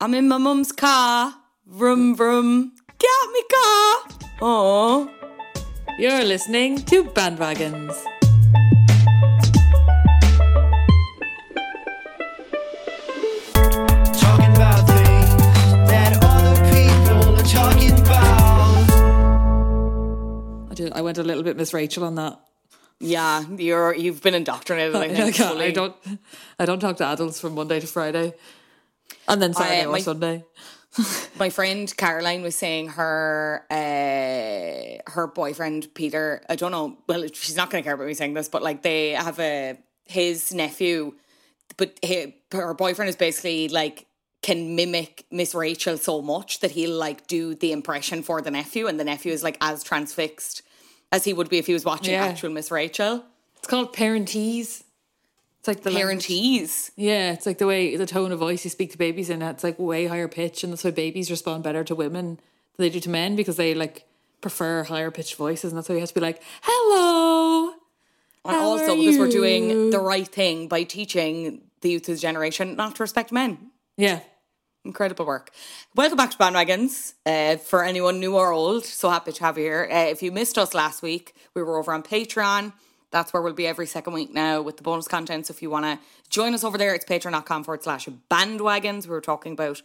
I'm in my mum's car. Vroom, vroom. Get out me car. Oh. You're listening to Bandwagons. Talking about things that other people are talking about. I did. I went a little bit Miss Rachel on that. Yeah, you're you've been indoctrinated. I, I, think, can't- I don't. I don't talk to adults from Monday to Friday, and then Saturday or my- Sunday. My friend Caroline was saying her uh, her boyfriend Peter. I don't know. Well, she's not going to care about me saying this, but like they have a his nephew, but he, her boyfriend is basically like can mimic Miss Rachel so much that he'll like do the impression for the nephew, and the nephew is like as transfixed as he would be if he was watching Yeah. actual Miss Rachel. It's called parentese. It's like the language- Yeah, it's like the way the tone of voice you speak to babies in. It's like way higher pitch, and that's why babies respond better to women than they do to men because they like prefer higher pitched voices, and that's why you have to be like, "Hello." And How also because we're doing the right thing by teaching the youth of the generation not to respect men. Yeah, Incredible work. Welcome back to Bandwagons. Uh, for anyone new or old, so happy to have you here. Uh, if you missed us last week, we were over on Patreon. That's where we'll be every second week now with the bonus content. So if you want to join us over there, it's patreon.com forward slash bandwagons. We were talking about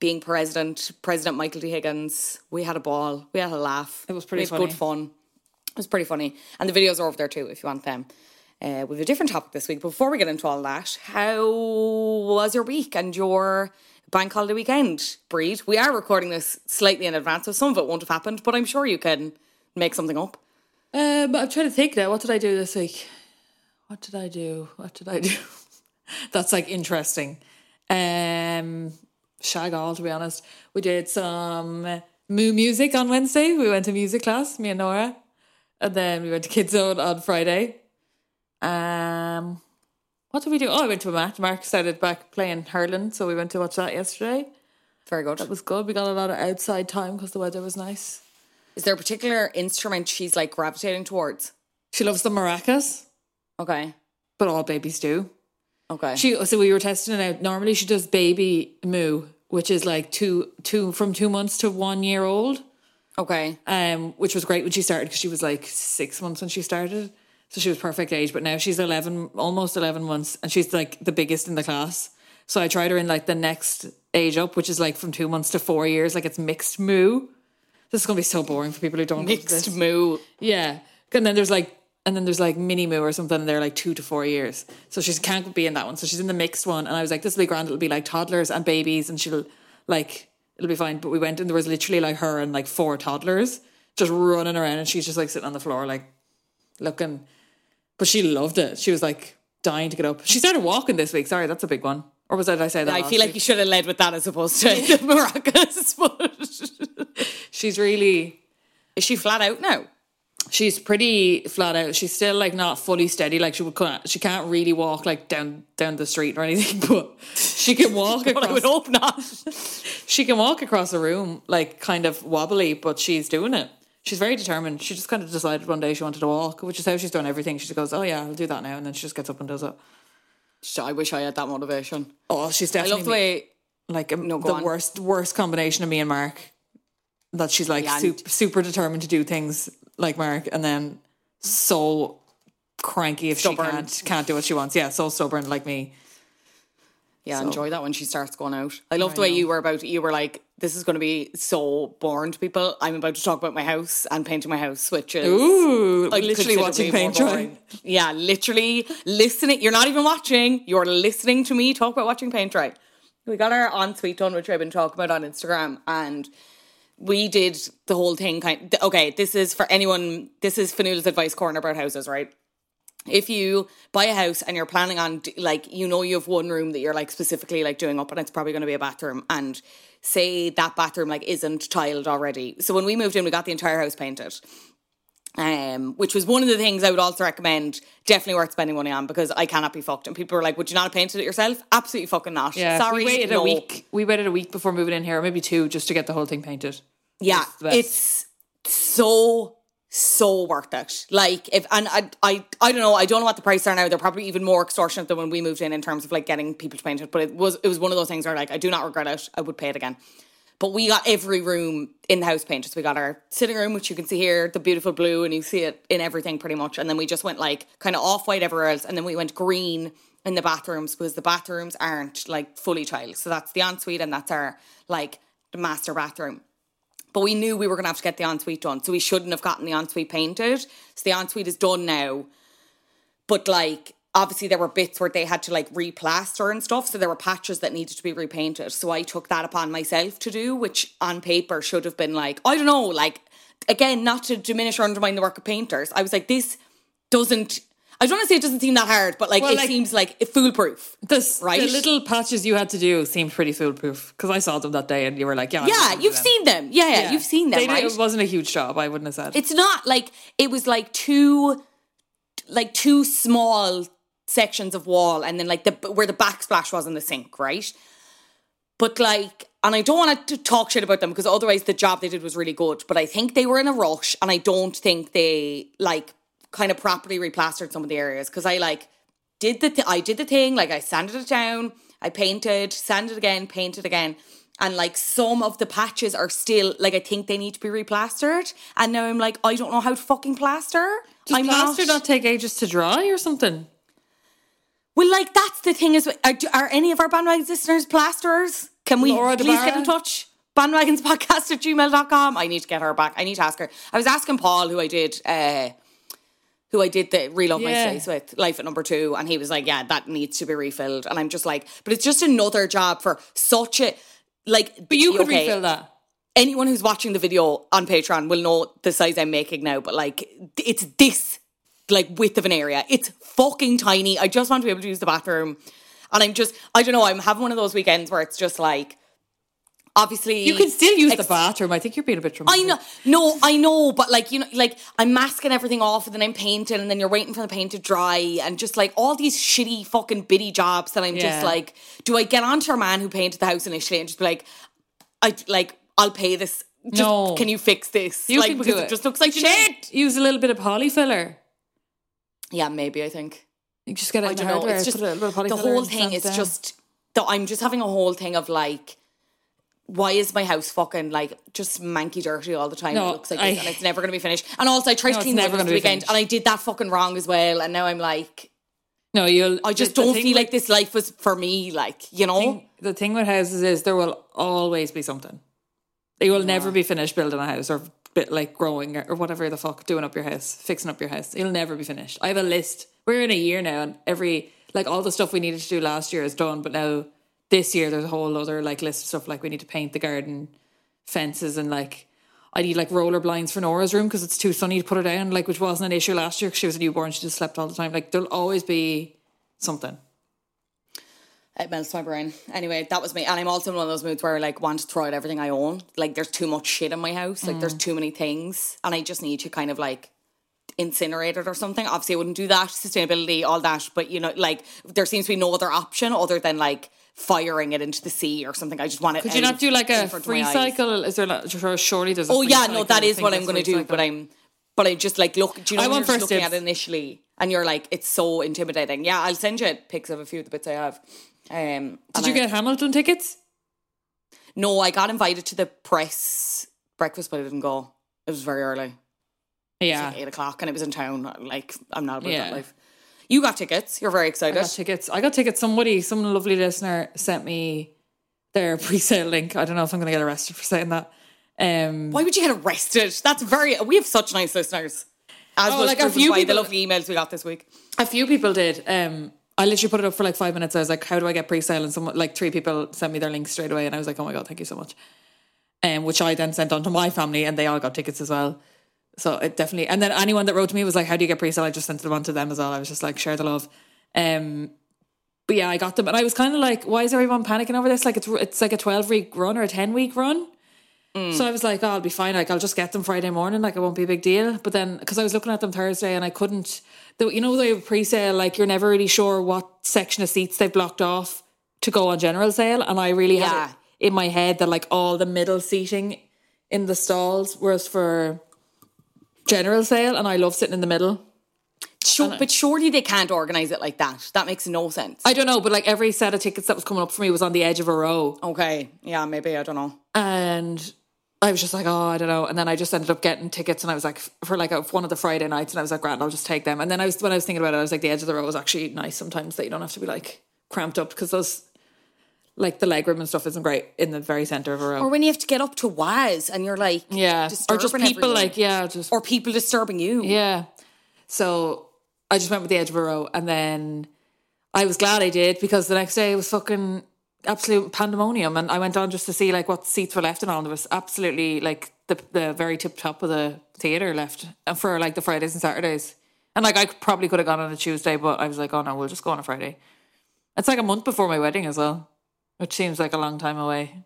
being president, President Michael D. Higgins. We had a ball. We had a laugh. It was pretty had funny. good fun. It was pretty funny. And the videos are over there too if you want them. Uh, we have a different topic this week. Before we get into all that, how was your week and your bank holiday weekend, Bríd? We are recording this slightly in advance, so some of it won't have happened, but I'm sure you can make something up. Um, I'm trying to think now. What did I do this week? What did I do? What did I do? That's like interesting. Um, shag all to be honest. We did some moo music on Wednesday. We went to music class, me and Nora, and then we went to Kids Zone on Friday. Um, what did we do? Oh, I went to a match. Mark started back playing hurling, so we went to watch that yesterday. Very good. That was good. We got a lot of outside time because the weather was nice. Is there a particular instrument she's like gravitating towards? She loves the maracas, Okay. but all babies do. Okay. She so we were testing it out. Normally she does baby moo, which is like two two from two months to one year old. okay. Um, which was great when she started because she was like six months when she started, so she was perfect age. But now she's eleven, almost eleven months, and she's like the biggest in the class. So I tried her in like the next age up, which is like from two months to four years. Like it's mixed moo. This is gonna be so boring for people who don't. Mixed moo. Yeah. And then there's like and then there's like mini moo or something, and they're like two to four years. So she can't be in that one. So she's in the mixed one. And I was like, this will be grand. It'll be like toddlers and babies, and she'll like it'll be fine. But we went and there was literally like her and like four toddlers just running around and she's just like sitting on the floor, like looking but she loved it. She was like dying to get up. She started walking this week. Sorry, that's a big one. Or was that did I say that? I feel like week? you should have led with that as opposed to the maracas. But she's really is she flat out now? she's pretty flat out. She's still like not fully steady. Like she would can't, she can't really walk like down down the street or anything, but she can walk But I would hope not. She can walk across a room like kind of wobbly, but she's doing it. She's very determined. She just kind of decided one day she wanted to walk, which is how she's done everything. She just goes, "Oh yeah, I'll do that now," and then she just gets up and does it. I wish I had that motivation. Oh, she's definitely. I love the way like um, No, the on. worst worst combination of me and Mark. That she's like Yeah, super, super determined to do things like Mark, and then so cranky if Stubborn. she can't can't do what she wants. Yeah, so stubborn like me. Yeah, So- enjoy that when she starts going out. I love the way you were about. You were like, "This is going to be so boring to people." I'm about to talk about my house and painting my house, which is Ooh, like, literally watching paint dry. Yeah, literally listening. You're not even watching. You're listening to me talk about watching paint dry. We got our ensuite done, which I've been talking about on Instagram, and we did the whole thing. Kind. of, Okay, this is for anyone. This is Fionnuala's advice corner about houses, right? If you buy a house and you're planning on like you know you have one room that you're like specifically like doing up and it's probably going to be a bathroom and say that bathroom like isn't tiled already so when we moved in we got the entire house painted um which was one of the things i would also recommend definitely worth spending money on because i cannot be fucked and people were like would you not have painted it yourself absolutely fucking not Yeah, sorry we waited no. a week. We waited a week before moving in here, maybe two, just to get the whole thing painted. Yeah, it's so so worth it. Like if and I I I don't know, I don't know what the prices are now. They're probably even more extortionate than when we moved in in terms of like getting people to paint it. But it was it was one of those things where like I do not regret it. I would pay it again. But we got every room in the house painted. So we got our sitting room, which you can see here, the beautiful blue, and you see it in everything pretty much. And then we just went like kind of off white everywhere else, and then we went green in the bathrooms because the bathrooms aren't like fully tiled. So that's the ensuite, and that's our like the master bathroom. But we knew we were going to have to get the ensuite done. So we shouldn't have gotten the ensuite painted. So the ensuite is done now. But like, obviously, there were bits where they had to like replaster and stuff. So there were patches that needed to be repainted. So I took that upon myself to do, which on paper should have been like, I don't know, like, again, not to diminish or undermine the work of painters. I was like, this doesn't. I don't want to say it doesn't seem that hard, but like Well, it like- seems like foolproof. This, Right? The little patches you had to do seemed pretty foolproof because I saw them that day, and you were like, "Yeah, I'm Yeah, you've them. seen them. Yeah, yeah, Yeah. you've seen them, did- right? It wasn't a huge job. I wouldn't have said. It's not like it was like two like two small sections of wall and then like the where the backsplash was in the sink, right? But like and I don't want to talk shit about them because otherwise the job they did was really good. But I think they were in a rush and I don't think they like kind of properly replastered some of the areas because I like did the th- I did the thing like I sanded it down, I painted, sanded again, painted again, and like some of the patches are still like I think they need to be replastered. And now I'm like I don't know how to fucking plaster. Does I'm plaster not, not take ages to dry or something? well, like that's the thing is are, are any of our bandwagon listeners plasterers? Can we Laura please get in touch? Bandwagons podcast at gmail.com. I need to get her back. I need to ask her. I was asking Paul who I did uh who I did the Relove My Yeah. Space with, Life at Number Two, and he was like, Yeah, that needs to be refilled. And I'm just like, but it's just another job for such a like But you could okay, refill that. anyone who's watching the video on Patreon will know the size I'm making now, but like it's this like width of an area. It's fucking tiny. I just want to be able to use the bathroom. And I'm just I don't know, I'm having one of those weekends where it's just like obviously You can still use ex- the bathroom. I think you're being a bit dramatic. I know, no, I know, but like you know, like I'm masking everything off, and then I'm painting, and then you're waiting for the paint to dry, and just like all these shitty fucking bitty jobs that I'm Yeah. just like, do I get onto a man who painted the house initially and just be like, I like, I'll pay this. Just, No. can you fix this? You like can because do it. it. just looks like Did shit. Use a little bit of polyfiller. Yeah, maybe I think. You just get it I don't know. It's just put a little poly the whole thing is just. I'm just having a whole thing of like. Why is my house fucking like just manky dirty all the time? No, it looks like I- and it's never going to be finished. And also, I tried No, to clean the never windows gonna this be weekend, finished. and I did that fucking wrong as well. And now I'm like, no. You'll. I just the- the don't thing feel with- like this life was for me. Like you know, thing- the thing with houses is there will always be something. You will never be finished building a house or bit like growing or whatever the fuck doing up your house, fixing up your house. It'll never be finished. I have a list. We're in a year now, and every like all the stuff we needed to do last year is done. But now this year there's a whole other like list of stuff like we need to paint the garden fences and like. I need like roller blinds for Nora's room because it's too sunny to put her down, like which wasn't an issue last year because she was a newborn. She just slept all the time. Like there'll always be something. it melts my brain. Anyway, that was me, and I'm also in one of those moods where I like want to throw out everything I own. Like there's too much shit in my house. Like Mm. there's too many things, and I just need to kind of like incinerate it or something. Obviously, I wouldn't do that. Sustainability, all that, but you know, like there seems to be no other option other than like firing it into the sea or something. I just want it. Could you not do like a free cycle? Is there sure, surely there's Oh yeah, cycle. no, that I is what I'm going to do. But. I'm, but I just like look. Do you know I want first looking at it initially, and you're like, it's so intimidating. Yeah, I'll send you pics of a few of the bits I have. Um, Did you get Hamilton tickets? No, I got invited to the press breakfast, but I didn't go. It was very early. It was Yeah. like eight o'clock, and it was in town. Like I'm not about Yeah. that life. You got tickets. You're very excited. I got tickets. I got tickets. Somebody, some lovely listener sent me their pre-sale link. I don't know if I'm going to get arrested for saying that. Um, Why would you get arrested? That's very. We have such nice listeners. As Oh, like a few by the people- lovely emails we got this week. a few people did. Um, I literally put it up for like five minutes. I was like, "How do I get pre-sale?" And someone, like three people, sent me their link straight away, and I was like, "Oh my god, thank you so much." Um, which I then sent on to my family, and they all got tickets as well. So it definitely, and then anyone that wrote to me was like, "How do you get pre-sale?" I just sent them on to them as well. I was just like, "Share the love." Um, but yeah, I got them, and I was kind of like, "Why is everyone panicking over this? Like it's it's like a twelve week run or a ten week run." So I was like, oh, I'll be fine. Like, I'll just get them Friday morning. Like, it won't be a big deal. But then, because I was looking at them Thursday and I couldn't, the, you know, they have pre sale, like, you're never really sure what section of seats they've blocked off to go on general sale. And I really Yeah. had it in my head that, like, all the middle seating in the stalls was for general sale. And I love sitting in the middle. Sure, but surely they can't organize it like that. That makes no sense. I don't know, but like every set of tickets that was coming up for me was on the edge of a row. okay, yeah, maybe I don't know. and I was just like, oh, I don't know. And then I just ended up getting tickets, and I was like, for like a, one of the Friday nights, and I was like, grand, I'll just take them. And then I was when I was thinking about it, I was like, the edge of the row is actually nice sometimes that you don't have to be like cramped up because those like the leg room and stuff isn't great in the very center of a row. Or when you have to get up to Waz and you're like, yeah, or just people everyone. like yeah, just or people disturbing you. yeah. So I just went with the edge of a row, and then I was glad I did because the next day it was fucking absolute pandemonium, and I went on just to see like what seats were left and all. And there was absolutely like the the very tip top of the theater left, and for like the Fridays and Saturdays. And like I probably could have gone on a Tuesday, but I was like, oh no, we'll just go on a Friday. It's like a month before my wedding as well, which seems like a long time away.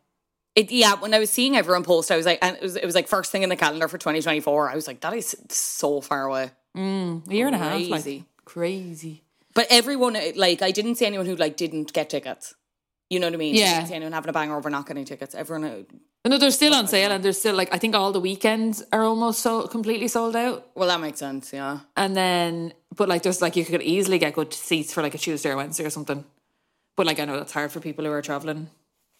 It, yeah, when I was seeing everyone post, I was like, and it was, it was like first thing in the calendar for 2024. I was like, that is so far away. A year and a half, like Crazy. crazy. But everyone, like, I didn't see anyone who like didn't get tickets. You know what I mean? I Yeah. didn't see anyone having a banger over not getting tickets. Everyone, uh, No, they're still on sale, and they're still like I think all the weekends are almost so completely sold out. well, that makes sense. Yeah. And then, but like there's like you could easily get good seats for like a Tuesday or Wednesday or something. But like I know that's hard for people who are traveling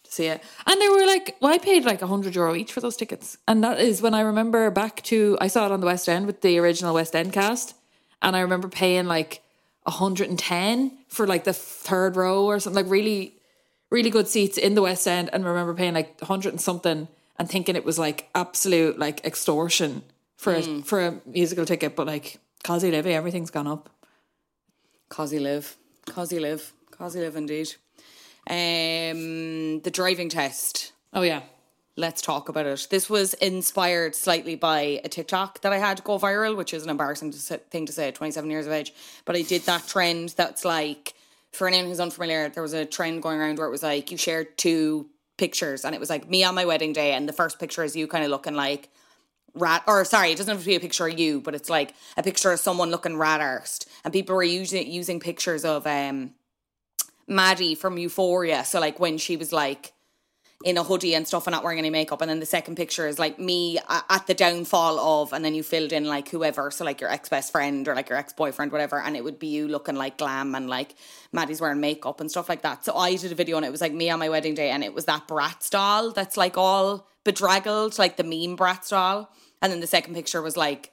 to see it. And they were like, well, I paid like a hundred euro each for those tickets, and that is when I remember back to I saw it on the West End with the original West End cast, and I remember paying like a hundred and ten for like the third row or something like really really good seats in the West End and remember paying like a hundred and something and thinking it was like absolute like extortion for a, hmm. for a musical ticket, but like Cosy Levy, everything's gone up. Cosy live. Cosy live. Cosy live indeed. Um, the driving test. Oh yeah. Let's talk about it. This was inspired slightly by a TikTok that I had go viral, which is an embarrassing thing to say at 27 years of age. But I did that trend that's like, for anyone who's unfamiliar, there was a trend going around where it was like you shared two pictures and it was like me on my wedding day, and the first picture is you kind of looking like rat or sorry, it doesn't have to be a picture of you, but it's like a picture of someone looking rat arsed. And people were using using pictures of um Maddie from Euphoria. So like when she was like in a hoodie and stuff and not wearing any makeup. And then the second picture is like me at the downfall of, and then you filled in like whoever, so like your ex best friend or like your ex boyfriend, whatever. And it would be you looking like glam and like Maddie's wearing makeup and stuff like that. So I did a video and it was like me on my wedding day, and it was that Bratz doll that's like all bedraggled, like the meme Bratz doll. And then the second picture was like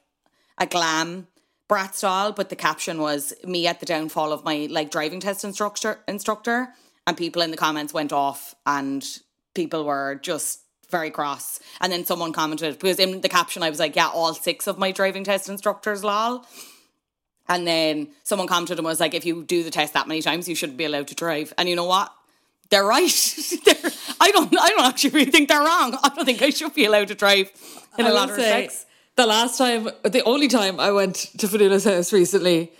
a glam Bratz doll, but the caption was me at the downfall of my like driving test instructor instructor. And people in the comments went off and people were just very cross. And then someone commented because in the caption I was like, Yeah, all six of my driving test instructors lol. And then someone commented and was like, if you do the test that many times, you shouldn't be allowed to drive. And you know what? They're right. they're, I don't. I don't actually really think they're wrong. I don't think I should be allowed to drive in a I lot will of respects. The last time, the only time I went to Fionnuala's house recently,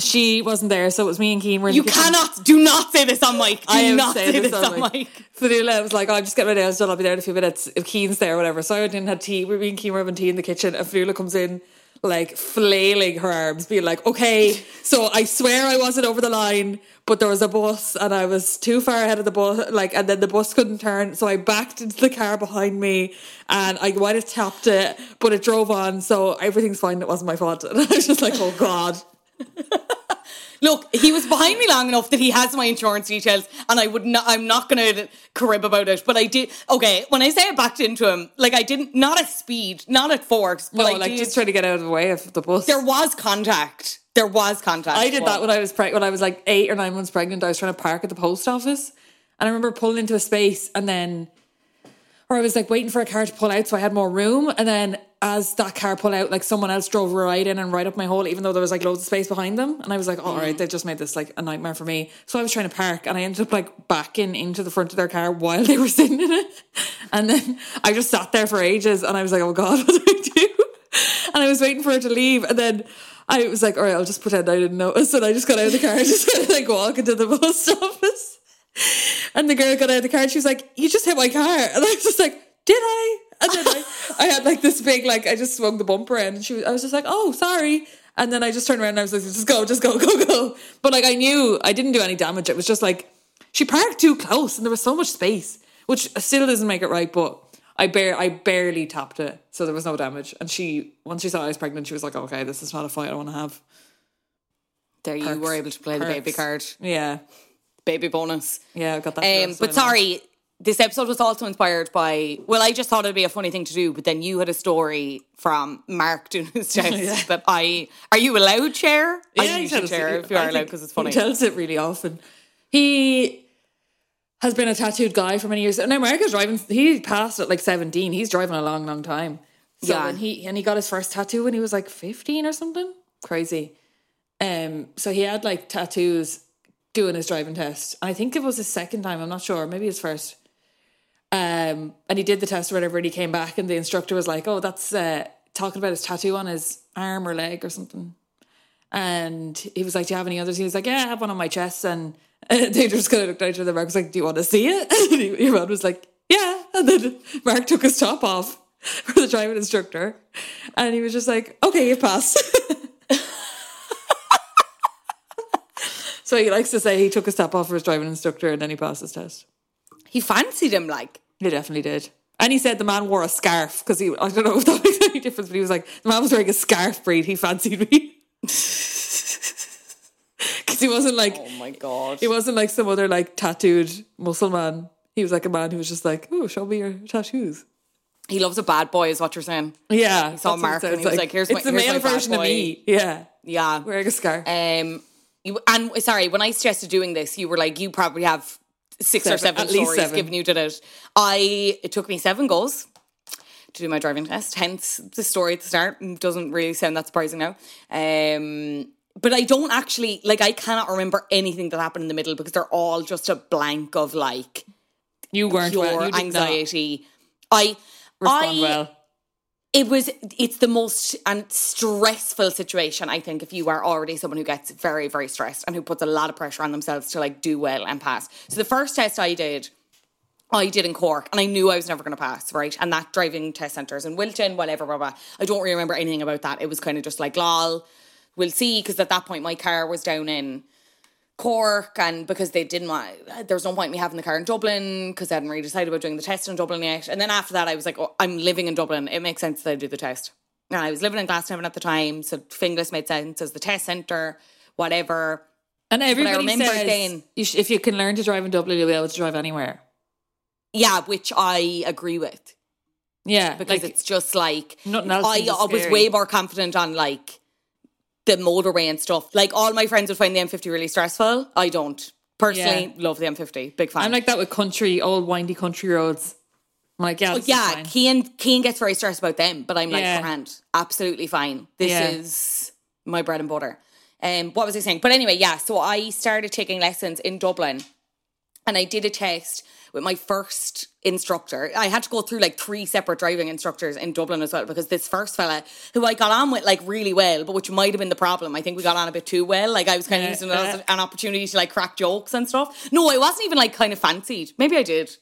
she wasn't there, so it was me and Keen. Were You cannot. Do not say this on mic. Do I am not saying say this this on on mic. Fionnuala was like, oh, I'm just getting my nails done. I'll be there in a few minutes. If Keen's there or whatever. So I went in and had tea. We me and Keen were having tea in the kitchen. And Fadula comes in like flailing her arms, being like, okay, so I swear I wasn't over the line, but there was a bus and I was too far ahead of the bus, like, and then the bus couldn't turn. So I backed into the car behind me and I might have tapped it, but it drove on. So everything's fine. It wasn't my fault. And I was just like, oh God. Look, he was behind me long enough that he has my insurance details, and I would not. I'm not going to crib about it, but I did. Okay, when I say I backed into him, like I didn't, not at speed, not at force, but No, I like did. just trying to get out of the way of the bus. there was contact. There was contact. I did that when I was preg- when I was like eight or nine months pregnant. I was trying to park at the post office, and I remember pulling into a space, and then, or I was like waiting for a car to pull out, so I had more room. And then as that car pulled out, like someone else drove right in and right up my hole, even though there was like loads of space behind them. And I was like, all right, mm. they've just made this like a nightmare for me. So I was trying to park, and I ended up like backing into the front of their car while they were sitting in it. And then I just sat there for ages, and I was like, oh god, what do I do? And I was waiting for her to leave, and then. I was like, all right, I'll just pretend I didn't notice. And I just got out of the car and just like walk into the post office. And the girl got out of the car and she was like, you just hit my car. And I was just like, did I? And then I, I had like this big, like, I just swung the bumper in and she was, I was just like, oh, sorry. And then I just turned around and I was like, just go, just go, go, go. But like, I knew I didn't do any damage. It was just like, she parked too close and there was so much space, which still doesn't make it right. But I bare, I barely tapped it. So there was no damage. And she, once she saw I was pregnant, she was like, okay, this is not a fight I want to have. There, you were able to play the baby card, Yeah. Baby bonus. Yeah, I got that. Um, but sorry, this episode was also inspired by. Well, I just thought it'd be a funny thing to do, but then you had a story from Mark doing his test that I. Are you allowed share? I think he you should share if you are allowed because it's funny. He tells it really often. He has been a tattooed guy for many years. Now America's driving. He passed at like seventeen. He's driving a long, long time. So Yeah. and he and he got his first tattoo when he was like fifteen or something. Crazy. Um. So he had like tattoos doing his driving test. I think it was his second time. I'm not sure. Maybe his first. Um. And he did the test or whatever, and he came back, and the instructor was like, "Oh, that's uh, talking about his tattoo on his arm or leg or something." And he was like, Do you have any others? He was like, Yeah, I have one on my chest. And they just kind of looked out of the Mark was like, Do you want to see it? And he, your man was like, Yeah. And then Mark took his top off for the driving instructor. And he was just like, Okay, you passed. So he likes to say he took a step off for his driving instructor and then he passed his test. He fancied him like. He definitely did. And he said the man wore a scarf because he, I don't know if that makes any difference, but he was like, the man was wearing a scarf Bríd. He fancied me. Because he wasn't like, Oh my god. he wasn't like some other like tattooed muscle man. He was like a man who was just like, oh, show me your tattoos. He loves a bad boy, is what you're saying. Yeah. He saw that's what it Mark and he was like, "Here's it's my- the here's male version of boy." me. Yeah. Yeah. Wearing a scarf. Um, you, and sorry, when I suggested doing this, you were like, you probably have six or Seven, seven at least stories seven. given you did it. I it took me seven goals to do my driving test. Hence the story at the start doesn't really sound that surprising now. Um, but I don't actually like. I cannot remember anything that happened in the middle because they're all just a blank of like you weren't pure well. You anxiety. I respond I well. It was it's the most and stressful situation i think if you are already someone who gets very very stressed and who puts a lot of pressure on themselves to like do well and pass so the first test i did I did in Cork, and I knew I was never going to pass, right? And that driving test centres in Wilton, whatever, blah, blah. I don't really remember anything about that. It was kind of just like, lol, we'll see, because at that point my car was down in Cork, and because they didn't want, there was no point in me having the car in Dublin because I hadn't really decided about doing the test in Dublin yet. And then after that, I was like, oh, I'm living in Dublin. It makes sense that I do the test. And I was living in Glasnevin at the time, so Finglas made sense as the test centre, whatever. And everybody remember says saying- you sh- if you can learn to drive in Dublin, you'll be able to drive anywhere. Yeah, which I agree with. Yeah, because like, it's just like nothing else I, I was way more confident on like the motorway and stuff. Like all my friends would find the M50 really stressful. I don't personally love the M50. Big fan. I'm like that with country, old windy country roads. I'm like, yeah, Oh, yeah, fine. Kean Kean gets very stressed about them, but I'm like, Yeah. grand, absolutely fine. This Yeah. is my bread and butter. Um, what was I saying? But anyway, yeah. So I started taking lessons in Dublin, and I did a test with my first instructor. I had to go through like three separate driving instructors in Dublin as well because this first fella, who I got on with like really well, but which might have been the problem. I think we got on a bit too well. Like I was kind of using it as an opportunity to like crack jokes and stuff. No, I wasn't even like kind of fancied. Maybe I did.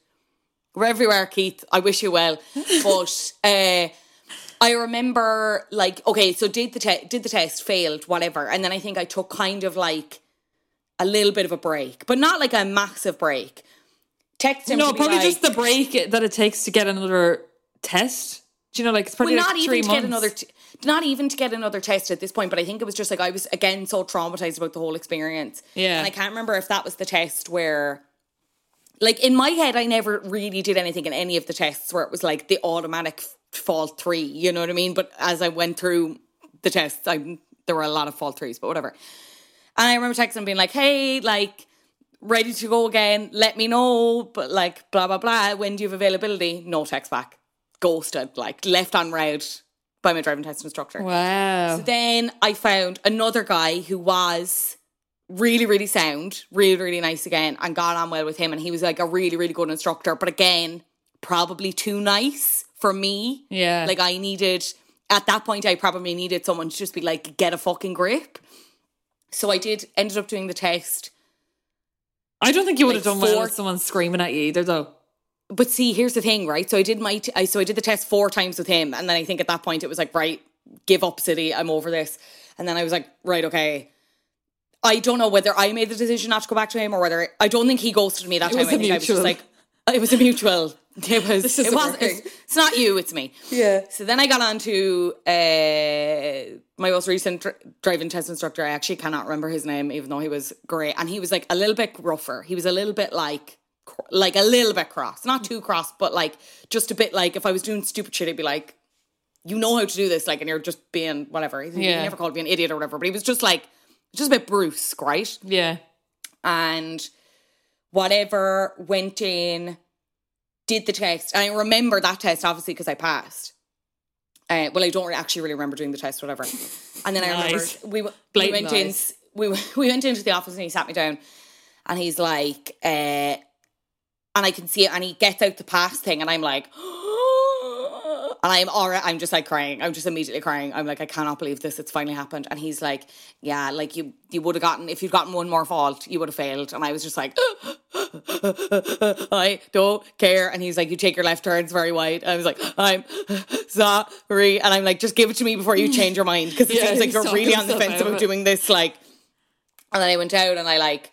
We're everywhere, Keith. I wish you well. But uh, I remember like okay, so did the te- did the test, failed, whatever, and then I think I took kind of like a little bit of a break, but not like a massive break. Text him No, probably like- just the break that it takes to get another test. Do you know, like it's probably well, like not three even to get another, t- not even to get another test at this point. But I think it was just like I was again so traumatized about the whole experience. Yeah. and I can't remember if that was the test where, like in my head, I never really did anything in any of the tests where it was like the automatic fault three. You know what I mean? But as I went through the tests, I there were a lot of fault threes, but whatever. And I remember texting him being like, "Hey, like." Ready to go again? Let me know. But like, blah blah blah. When do you have availability? No text back. Ghosted. Like left on red by my driving test instructor. Wow. Then I found another guy who was really, really sound, really, really nice again, and got on well with him. And he was like a really, really good instructor. But again, probably too nice for me. Yeah. Like I needed, at that point, I probably needed someone to just be like, get a fucking grip. So I did, ended up doing the test. I don't think you would like have done well four- with someone screaming at you either, though. But see, here's the thing, right? So I did my, t- I, so I did the test four times with him, and then I think at that point it was like, right, give up, city, I'm over this. And then I was like, right, okay. I don't know whether I made the decision not to go back to him or whether I don't think he ghosted me that It time. I think I was just mutual. like, it was a mutual. It was. This it isn't was. It's, it's not you. It's me. Yeah. So then I got on to uh, my most recent dr- driving test instructor. I actually cannot remember his name, even though he was great. And he was like a little bit rougher. He was a little bit like, cr- like a little bit cross. Not too cross, but like just a bit like if I was doing stupid shit, he'd be like, you know how to do this, like, and you're just being whatever. He, he never called me an idiot or whatever, but he was just like, just a bit brusque, right? Yeah. and whatever went in, did the test. And I remember that test obviously because I passed. Uh, well, I don't actually really remember doing the test, whatever. And then I remember we, we went in. We we went into the office and he sat me down, and he's like, uh, and I can see it, and he gets out the pass thing, and I'm like. And I'm alright. I'm just like crying. I'm just immediately crying. I'm like, I cannot believe this. It's finally happened. And he's like, Yeah, like you, you would have gotten if you'd gotten one more fault, you would have failed. And I was just like, I don't care. And he's like, You take your left turns very wide. I was like, I'm sorry. And I'm like, Just give it to me before you change your mind because it Yeah, seems like you're really on the fence about doing this. Like, and then I went out and I like,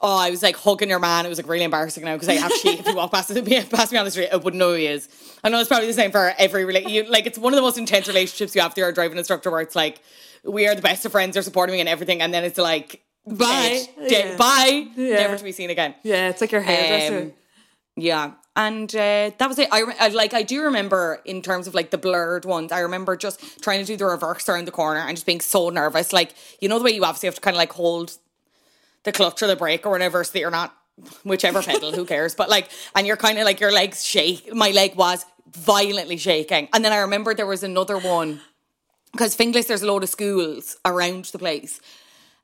oh, I was like hugging your man. It was like really embarrassing now because I actually, if you walk past, past me on the street, I wouldn't know who he is. I know it's probably the same for every relationship. Like, it's one of the most intense relationships you have with your driving instructor where it's like, we are the best of friends, they're supporting me and everything. And then it's like, Bye. dead, dead, Yeah. bye, Yeah. never to be seen again. Yeah, it's like your hairdresser. Um, yeah, and uh, that was it. I, I like I do remember in terms of like the blurred ones. I remember just trying to do the reverse around the corner and just being so nervous. Like you know the way you obviously have to kind of like hold the clutch or the brake or whatever so that you're not whichever pedal. who cares? But like, and you're kind of like your legs shake. My leg was violently shaking, and then I remember there was another one because Finglas there's a load of schools around the place,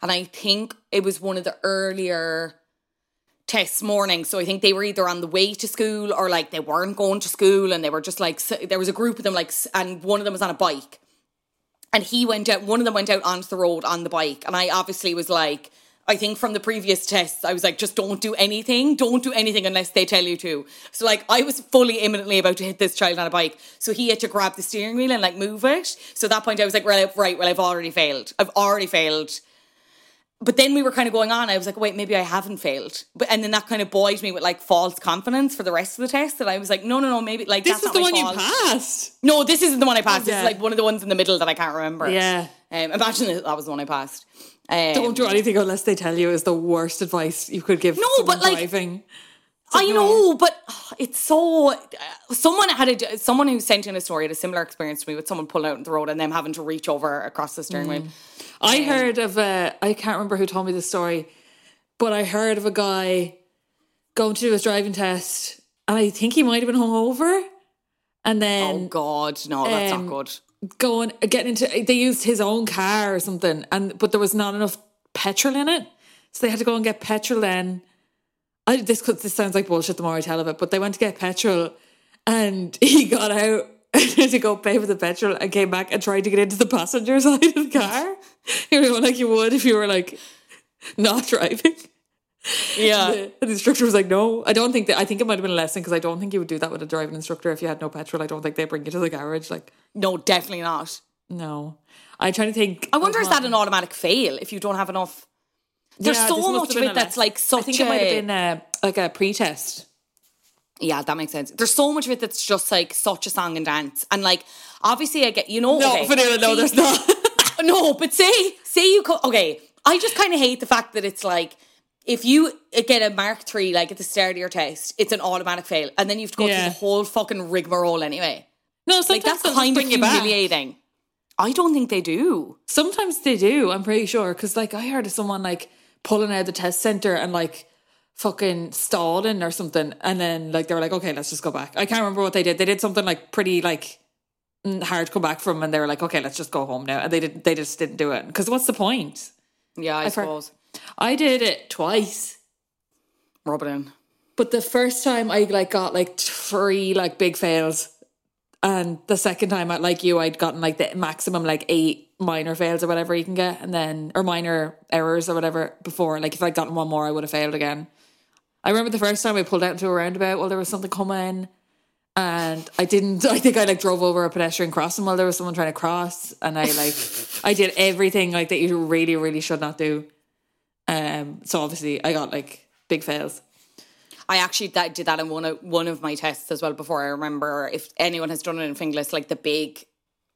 and I think it was one of the earlier tests morning. So I think they were either on the way to school or like they weren't going to school and they were just like, there was a group of them like, and one of them was on a bike. And he went out, one of them went out onto the road on the bike. And I obviously was like, I think from the previous tests, I was like, just don't do anything. Don't do anything unless they tell you to. So, like, I was fully imminently about to hit this child on a bike. So he had to grab the steering wheel and, like, move it. So at that point, I was like, right, right, well, I've already failed. I've already failed but then we were kind of going on. I was like, wait, maybe I haven't failed. But and then that kind of buoyed me with like false confidence for the rest of the test. And I was like, no, no, no, maybe like This that's is not the one fault. you passed. No, this isn't the one I passed. This Yeah. is like one of the ones in the middle that I can't remember. Yeah. Um, imagine that that was the one I passed. Um, Don't do anything unless they tell you is the worst advice you could give No, but, like, driving. I know, but oh, it's so. Uh, someone had a someone who sent in a story had a similar experience to me with someone pulling out on the road and them having to reach over across the steering wheel. I heard of a, I can't remember who told me the story, but I heard of a guy going to do his driving test, and I think he might have been hungover, and then, Oh God, no, that's um, not good. Going getting into. They used his own car or something, and but there was not enough petrol in it, so they had to go and get petrol. Then, I this could this sounds like bullshit the more I tell of it, but they went to get petrol, and he got out. to go pay for the petrol and came back and tried to get into the passenger side of the car. You know, like you would if you were like not driving. Yeah. The, the instructor was like, no, I don't think that. I think it might have been a lesson because I don't think you would do that with a driving instructor if you had no petrol. I don't think they bring you to the garage. Like, No, definitely not. no. I'm trying to think. I wonder, is that an automatic fail if you don't have enough? There's Yeah, so much of it that's like such I think a. it might have been a, like a pre-test. Yeah, that makes sense. There's so much of it that's just like such a song and dance, and like obviously I get you know. No, okay, Fionnuala, no, see- there's not. no, but say say you co- okay. I just kind of hate the fact that it's like if you get a Mark three like at the start of your test, it's an automatic fail, and then you have to go Yeah. through the whole fucking rigmarole anyway. No, Like that's kind of bring you back. humiliating. I don't think they do. Sometimes they do. I'm pretty sure because like I heard of someone like pulling out of the test center and like fucking stalling or something, and then like they were like, okay, let's just go back. I can't remember what they did. They did something like pretty like mm, hard to come back from, and they were like, okay, let's just go home now, and they did. They just didn't do it because what's the point? Yeah, I I've heard- suppose. I did it twice. Rub it in. But the first time I like got like three like big fails, and the second time, I like you, I'd gotten like the maximum like eight minor fails or whatever you can get, and then or minor errors or whatever before. Like if I'd gotten one more, I would have failed again. I remember the first time I pulled out into a roundabout while there was something coming, and I didn't. I think I like drove over a pedestrian crossing while there was someone trying to cross, and I like I did everything like that you really really should not do. Um, so obviously I got like big fails. I actually that, did that in one of one of my tests as well before. I remember if anyone has done it in Finglas, like the big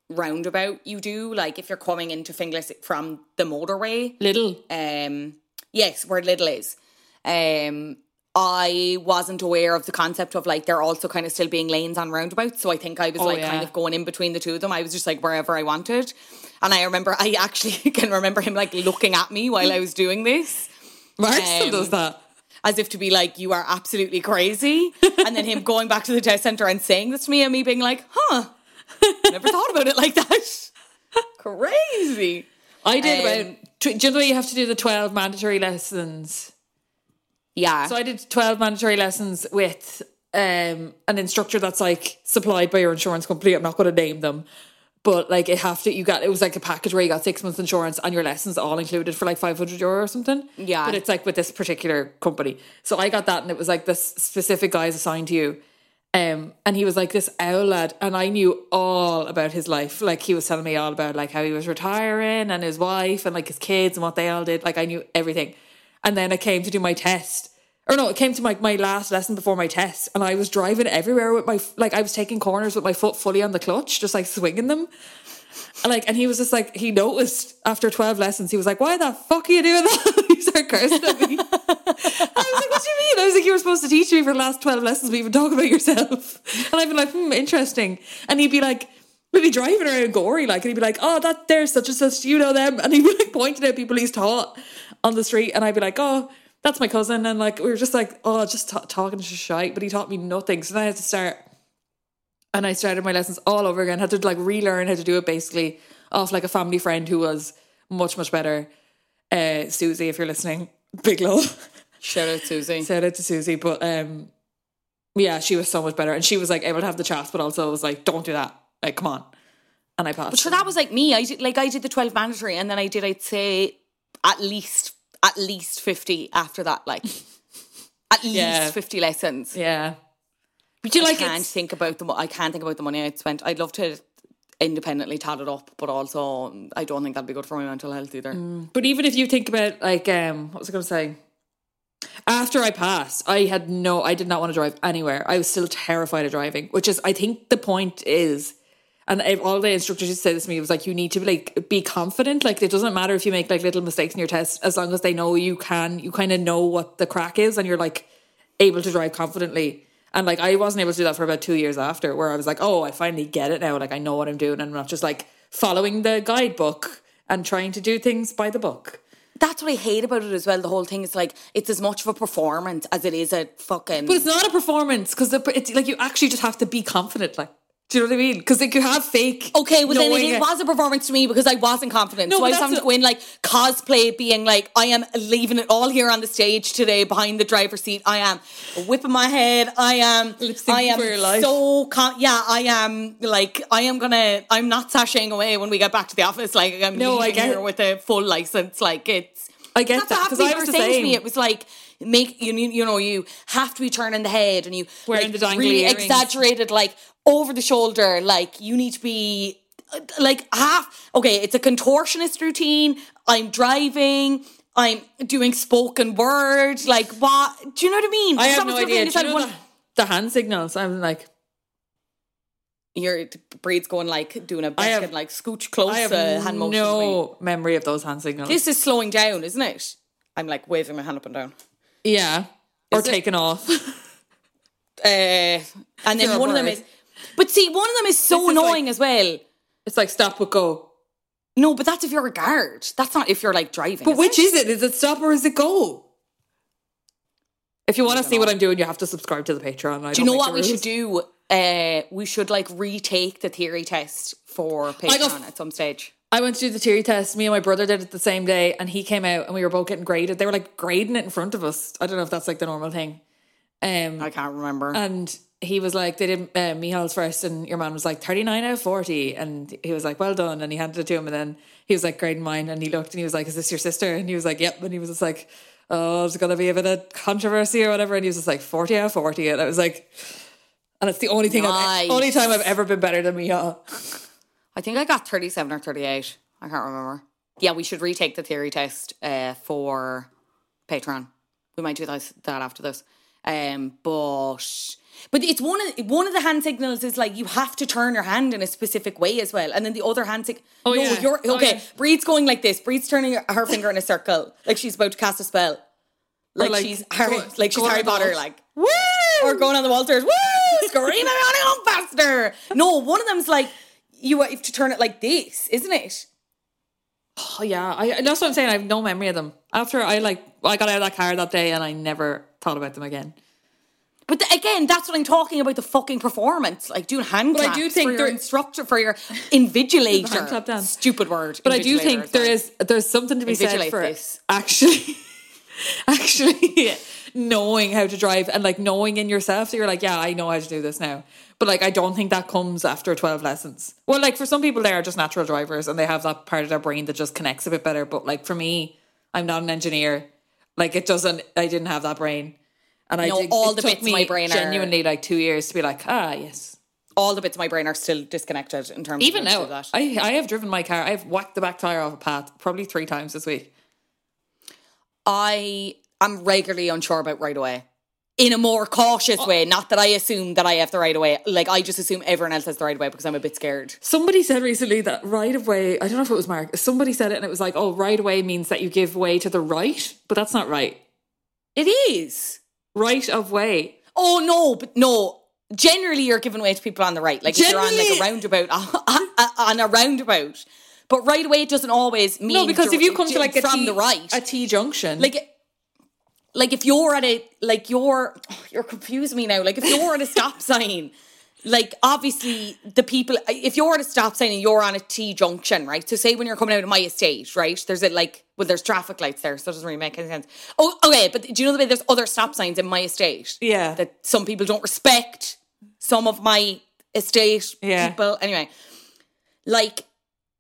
roundabout you do, like if you're coming into Finglas from the motorway, Lidl um, yes, where Lidl is. Um, I wasn't aware of the concept of like there also kind of still being lanes on roundabouts. So I think I was Oh, like yeah. kind of going in between the two of them. I was just like wherever I wanted. And I remember I actually can remember him like looking at me while I was doing this. Mark still Um, does that. As if to be like, you are absolutely crazy. and then him going back to the test center and saying this to me and me being like, huh, never thought about it like that. Crazy. I did Um, about. Do you know you have to do the twelve mandatory lessons? Yeah. So I did twelve mandatory lessons with um, an instructor that's like supplied by your insurance company. I'm not going to name them, but like it have to. You got it was like a package where you got six months insurance and your lessons all included for like five hundred euro or something. Yeah. but it's like with this particular company. So I got that, and it was like this specific guy is assigned to you. Um, and he was like this owl lad, and I knew all about his life. Like he was telling me all about like how he was retiring and his wife and like his kids and what they all did. Like I knew everything. And then I came to do my test, or no, it came to my my last lesson before my test, and I was driving everywhere with my like I was taking corners with my foot fully on the clutch, just like swinging them. And like, and he was just like, he noticed after 12 lessons, he was like, why the fuck are you doing that? he started cursing at me. I was like, what do you mean? I was like, you were supposed to teach me for the last 12 lessons, but even talking about yourself. And I'd be like, hmm, interesting. And he'd be like, we'd be driving around Gorey, like, and he'd be like, oh, that there's such and such, you know them. And he'd be like pointing at people he's taught on the street. And I'd be like, oh, that's my cousin. And like, we were just like, oh, just ta- talking to shite. But he taught me nothing. So then I had to start and I started my lessons all over again. Had to like relearn how to do it basically off like a family friend who was much much better. Uh, Susie, if you're listening, big love. Shout out to Susie. Shout out to Susie, but um, yeah, she was so much better, and she was like able to have the chat, but also was like, "Don't do that, like, come on." And I passed. But sure, that was like me. I did like I did the twelve mandatory, and then I did I'd say at least at least fifty after that. Like at least Yeah. fifty lessons. yeah. But you I like can't think about the I can't think about the money I'd spent. I'd love to independently tot it up, but also I don't think that'd be good for my mental health either. But even if you think about like um what was I gonna say? After I passed, I had no I did not want to drive anywhere. I was still terrified of driving, which is I think the point is and if all the instructors used to say this to me it was like you need to like be confident. Like it doesn't matter if you make like little mistakes in your test, as long as they know you can you kind of know what the crack is and you're like able to drive confidently. And like I wasn't able to do that for about two years after, where I was like, oh, I finally get it now. Like I know what I'm doing, and I'm not just like following the guidebook and trying to do things by the book. That's what I hate about it as well. The whole thing is like it's as much of a performance as it is a fucking. But it's not a performance because it's like you actually just have to be confident. Like, do you know what I mean? Because like you have fake. Okay, well then knowing it, was a performance to me because I wasn't confident. No, so I was that's having to go in like cosplay, being like, I am leaving it all here on the stage today behind the driver's seat. I am whipping my head. I am. I am for your life. so. Con- yeah, I am. Like, I am gonna. I'm not sashaying away when we get back to the office. Like, I'm No, I leaving get here with a full license. Like, it's. I get that because I was the saying to me. It was like make you you know you have to be turning the head and you Wearing like, the dangly really earrings. exaggerated like over the shoulder like you need to be like half okay it's a contortionist routine I'm driving I'm doing spoken word like what do you know what I mean I have no idea. Do you know going, the, the hand signals? I'm like, your Bríd's going like doing a have- Mexican like scooch close I have hand motion no memory of those hand signals. This is slowing down, isn't it? I'm like waving my hand up and down. yeah, or Is it? taken off. Uh, and then You're one of them is, but see, one of them is so is annoying like- as well. it's like stop but go. No, but that's if you're a guard. That's not if you're like driving. But is which it? is it? Is it stop or is it go? If you want to see what. I'm doing, you have to subscribe to the Patreon. I Do you know what we should do? Uh, we should like retake the theory test for Patreon at some stage. I went to do the theory test. Me and my brother did it the same day, and he came out, and we were both getting graded. They were like grading it in front of us. I don't know if that's like the normal thing. Um, I can't remember. and he was like, they did uh, Mihal's first, and your man was like 39 out of 40. And he was like, well done. And he handed it to him. And then he was like, grading mine. And he looked and he was like, is this your sister? And he was like, yep. And he was just like, oh, there's going to be a bit of controversy or whatever. And he was just like, 40 out of 40. And I was like, and it's the only thing, I've, only time I've ever been better than Mihal. I think I got 37 or 38. I can't remember. Yeah, we should retake the theory test uh, for Patreon. We might do that, that after this. Um, but but it's one of one of the hand signals is like you have to turn your hand in a specific way as well, and then the other hand signal. Oh, no, yeah. you're Oh, okay. yeah. Bríd's going like this. Bríd's turning her finger in a circle, like she's about to cast a spell, like, like, she's Harry, go- like she's Harry Potter, like woo, or going on the Waltzers, woo, screaming on faster. No, one of them's like you have to turn it like this, isn't it? Oh, yeah. I, that's what I'm saying. I have no memory of them. After I like, I got out of that car that day and I never thought about them again. But th- again, that's what I'm talking about the fucking performance, like doing hand But I do think for your instructor, for your invigilator. Hand clap dance. Stupid word. But I do think there is there's something to be said for this. actually actually knowing how to drive and like knowing in yourself that you're like, yeah, I know how to do this now. But like I don't think that comes after 12 lessons. Well, like for some people they are just natural drivers and they have that part of their brain that just connects a bit better. But like for me, I'm not an engineer. Like it doesn't I didn't have that brain. And I No, did, all the bits of my brain are- genuinely like two years to be like, ah, yes. all the bits of my brain are still disconnected in terms Even of now, that. I I have driven my car. I've whacked the back tire off a path probably three times this week. I am regularly unsure about right away. In a more cautious Oh. way, not that I assume that I have the right away. Like I just assume everyone else has the right way because I'm a bit scared. Somebody said recently that right of way, I don't know if it was Mark, somebody said it and it was like, oh, right away means that you give way to the right, but that's not right. It is. Right of way. Oh no, but no. Generally, you're giving way to people on the right. Like if you're on like a roundabout, on a roundabout. But right away, it doesn't always mean No, because if you come to like from T- the right, a T junction, like like if you're at a like you're you're confusing me now. Like if you're at a stop sign, like obviously the people if you're at a stop sign and you're on a T junction, right? So say when you're coming out of my estate, right? There's a like well, there's traffic lights there, so it doesn't really make any sense. Oh, okay, but do you know the way there's other stop signs in my estate? Yeah. that some people don't respect. Some of my estate Yeah. people, anyway, like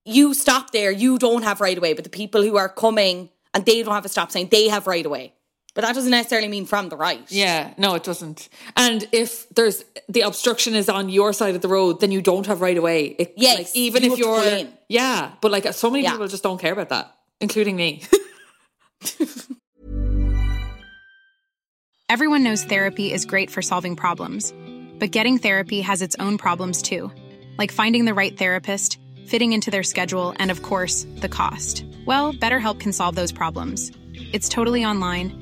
you stop there, you don't have right away, but the people who are coming and they don't have a stop sign, they have right away. But that doesn't necessarily mean from the right. yeah, no, it doesn't. And if there's the obstruction is on your side of the road, then you don't have right away. It, Yes, like, even you if have you're, in. yeah, but like so many Yeah. people just don't care about that, including me. Everyone knows therapy is great for solving problems, but getting therapy has its own problems too, like finding the right therapist, fitting into their schedule, and of course, the cost. Well, BetterHelp can solve those problems. It's totally online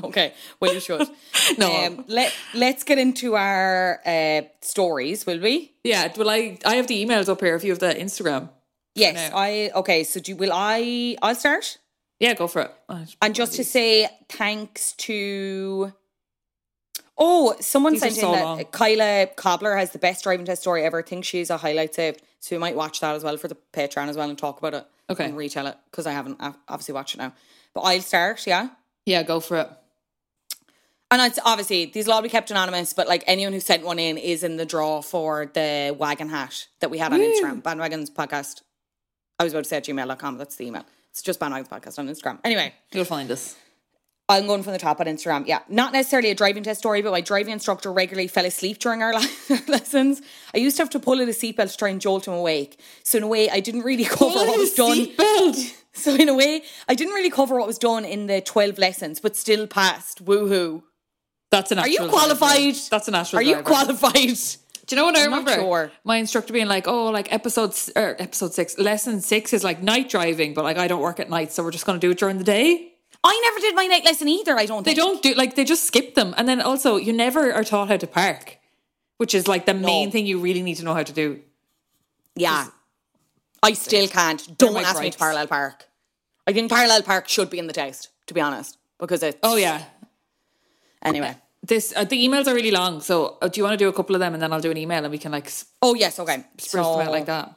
Okay, well you should. No. Um, let Let's get into our uh, stories, will we? Yeah, well, I I have the emails up here. If you have the Instagram, Yes, now. I. Okay, so do will I? I'll start. yeah, go for it. Oh, And just to say thanks to. Oh, someone These sent so in long. that Kyla Cobbler has the best driving test story ever. I think she's a highlight saved. So we might watch that as well for the Patreon as well and talk about it. Okay. And retell it because I haven't obviously watched it now. But I'll start, yeah. yeah, go for it. And it's obviously these will all be kept anonymous, but like anyone who sent one in is in the draw for the wagon hat that we had on Instagram, Bandwagons Podcast. I was about to say at gmail.com, that's the email. It's just Bandwagons Podcast on Instagram. Anyway, You'll find us. I'm going from the top on Instagram. Yeah, not necessarily a driving test story, but my driving instructor regularly fell asleep during our lessons. I used to have to pull in a seatbelt to try and jolt him awake. So in a way, I didn't really cover what was done. Seatbelt. So in a way, I didn't really cover what was done in the 12 lessons, but still passed. Woohoo. That's an. Are you qualified? driver. That's an actual. Are you driver. qualified? Do you know what I I'm not remember? sure. My instructor being like, "Oh, like episode or er, episode six, lesson six is like night driving, but like I don't work at night, so we're just going to do it during the day." I never did my night lesson either, I don't think. They think. don't do like they just skip them, and then also you never are taught how to park, which is like the main thing you really need to know how to do. Yeah. I still can't. Don't ask me to parallel park. I think parallel park should be in the test, to be honest, because it's. Oh yeah, Anyway. this uh, the emails are really long, so uh, do you want to do a couple of them, and then I'll do an email, and we can like Oh, yes, okay. spruce them out like that.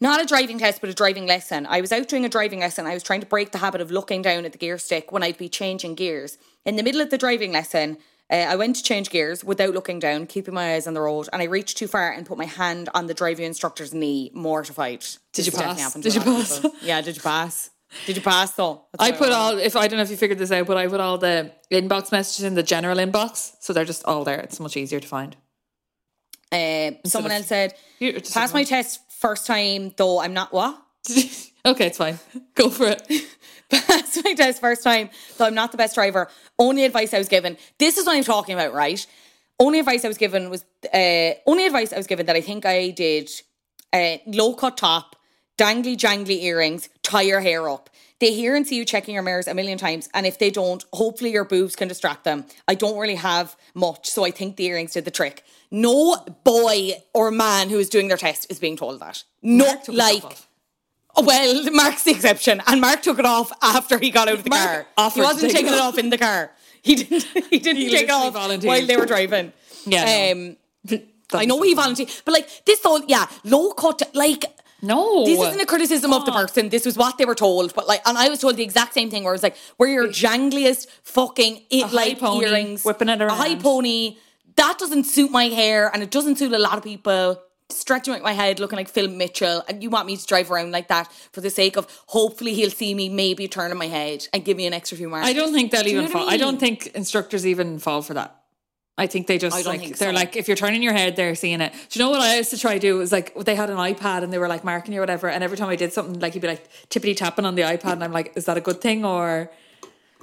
Not a driving test, but a driving lesson. I was out doing a driving lesson. I was trying to break the habit of looking down at the gear stick when I'd be changing gears. In the middle of the driving lesson, uh, I went to change gears without looking down, keeping my eyes on the road, and I reached too far and put my hand on the driving instructor's knee, mortified. Did you This definitely pass? Did you a lot of pass? people. Yeah, did you pass? Did you pass though? That's I put wanna all if I don't know if you figured this out, but I put all the inbox messages in the general inbox, so they're just all there. It's much easier to find. Uh, someone else said, pass my test first time, though I'm not what? okay, it's fine. Go for it. Pass my test first time, though I'm not the best driver. Only advice I was given, this is what I'm talking about, right? Only advice I was given was, uh, only advice I was given that I think I did uh, low cut top, dangly jangly earrings, tie your hair up. They hear and see you checking your mirrors a million times, and if they don't, hopefully your boobs can distract them. I don't really have much, so I think the earrings did the trick. No boy or man who is doing their test is being told that. No, his like. off. Well, Mark's the exception, and Mark took it off after he got out of the Mark car. He wasn't taking it it off. off in the car. He didn't. He didn't He take it off volunteered. while they were driving. Yeah, Um, I know he volunteered, but like this whole yeah low cut like. No, This isn't a criticism of the person. This was what they were told. But like, and I was told the exact same thing where it was like, wear your jangliest fucking it, high like pony, earrings, whipping it a high around. pony. That doesn't suit my hair, and it doesn't suit a lot of people. Stretching out my head, looking like Phil Mitchell, and you want me to drive around like that for the sake of hopefully he'll see me maybe turning my head and give me an extra few marks. I don't think they'll even fall. I I don't think instructors even fall for that. I think they just like they're so. like if you're turning your head, they're seeing it. Do you know what I used to try to do? It was like they had an iPad and they were like marking you or whatever, and every time I did something, like you'd be like tippity tapping on the iPad, and I'm like, is that a good thing or?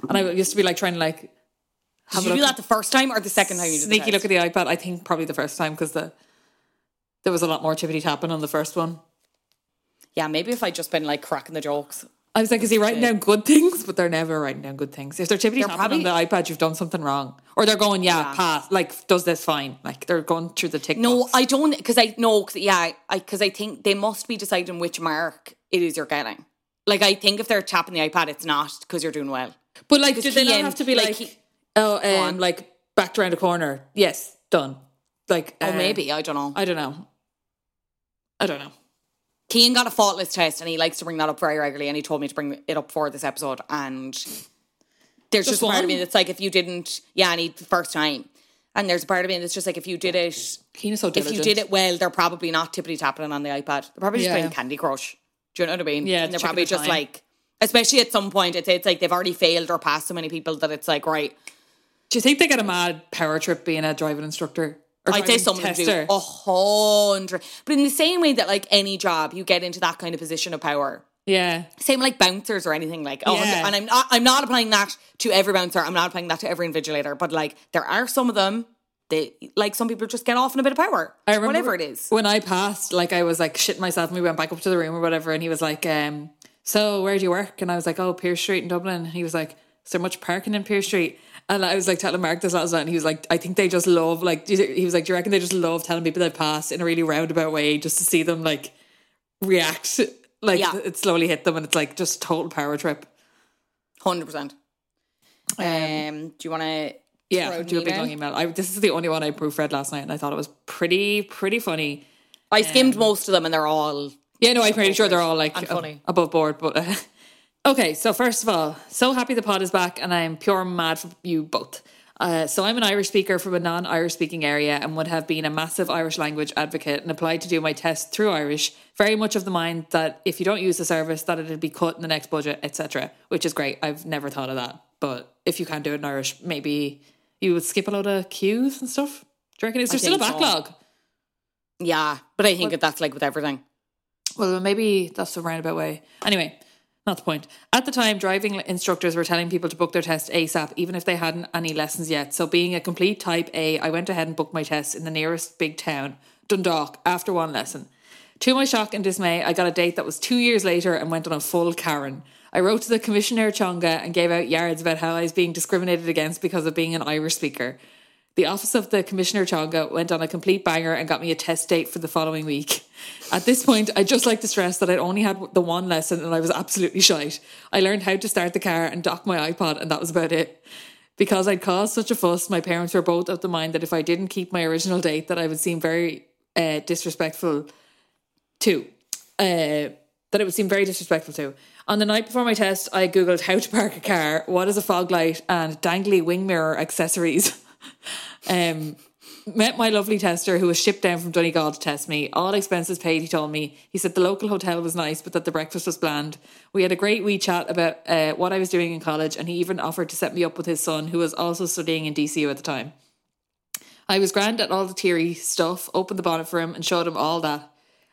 And I used to be like trying to like Did you do that the first time or the second time you did sneaky look at the iPad. I think probably the first time because the there was a lot more tippity tapping on the first one. Yeah, maybe if I'd just been like cracking the jokes. I was like, is he writing down good things? But they're never writing down good things. If they're tippity tapping probably- on the iPad, you've done something wrong. Or they're going, yeah, pass. Like, does this fine. Like, they're going through the tick No, box. I don't because I know yeah, I because I think they must be deciding which mark it is you're getting. Like I think if they're tapping the iPad, it's not because you're doing well. But like, do they not Cian, have to be like, like, he- oh, um, like backed around a corner? Yes, done. Like, Oh, uh, maybe I don't know. I don't know. I don't know. Kian got a faultless test, and he likes to bring that up very regularly. And he told me to bring it up for this episode. And there's just, Just a part of me that's like, if you didn't, yeah, and he the first time. And there's a part of me that's just like, if you did it, Keen is so if you did it well, they're probably not tippity tapping on the iPad. They're probably just Yeah. playing Candy Crush. Do you know what I mean? Yeah, and they're probably just time. like, especially at some point, it's it's like they've already failed or passed so many people that it's like, right. Do you think they get a mad power trip being a driving instructor? I'd say driving some of them do a hundred, but in the same way that like any job, you get into that kind of position of power. Yeah. Same like bouncers or anything like. Oh, Yeah. and I'm not. I'm not applying that to every bouncer. I'm not applying that to every invigilator. But like, there are some of them they like some people just get off in a bit of power. I remember whatever it is. When I passed, like I was like shitting myself and we went back up to the room or whatever and he was like, um, so where do you work? And I was like, oh, Pearse Street in Dublin. And he was like, is there much parking in Pearse Street? And I was like telling Mark this last night and he was like, I think they just love like he was like, Do you reckon they just love telling people they passed in a really roundabout way just to see them like react like Yeah. it slowly hit them and it's like just total power trip. Hundred percent. Um, do you want to? Yeah, do a big long email. I, this is the only one I proofread last night and I thought it was pretty, pretty funny. I skimmed most of them, and they're all Yeah, no, I'm pretty sure they're all like funny. above board. But uh, okay, so first of all, so happy the pod is back, and I'm pure mad for you both. Uh, so I'm an Irish speaker from a non-Irish speaking area and would have been a massive Irish language advocate and applied to do my test through Irish. Very much of the mind that if you don't use the service, that it'd be cut in the next budget, etc. Which is great. I've never thought of that. But if you can't do it in Irish, maybe you would skip a lot of queues and stuff. Do you reckon? Is there still a think so. backlog? yeah. But I think that that's like with everything. Well, maybe that's the roundabout way. Anyway, not the point. At the time, driving instructors were telling people to book their test ASAP, even if they hadn't any lessons yet. So, being a complete type A, I went ahead and booked my test in the nearest big town, Dundalk, after one lesson. To my shock and dismay, I got a date that was two years later and went on a full Karen. I wrote to the Commissioner Teanga and gave out yards about how I was being discriminated against because of being an Irish speaker. The office of the Commissioner Teanga went on a complete banger and got me a test date for the following week. At this point, I'd just like to stress that I'd only had the one lesson and I was absolutely shite. I learned how to start the car and dock my iPod, and that was about it. Because I'd caused such a fuss, my parents were both of the mind that if I didn't keep my original date, that I would seem very uh, disrespectful to. Uh, that it would seem very disrespectful to. On the night before my test, I googled how to park a car, what is a fog light, and dangly wing mirror accessories. um, met my lovely tester who was shipped down from Donegal to test me. All expenses paid, he told me. He said the local hotel was nice, but that the breakfast was bland. We had a great wee chat about uh, what I was doing in college, and he even offered to set me up with his son, who was also studying in DCU at the time. I was grand at all the theory stuff, opened the bonnet for him, and showed him all that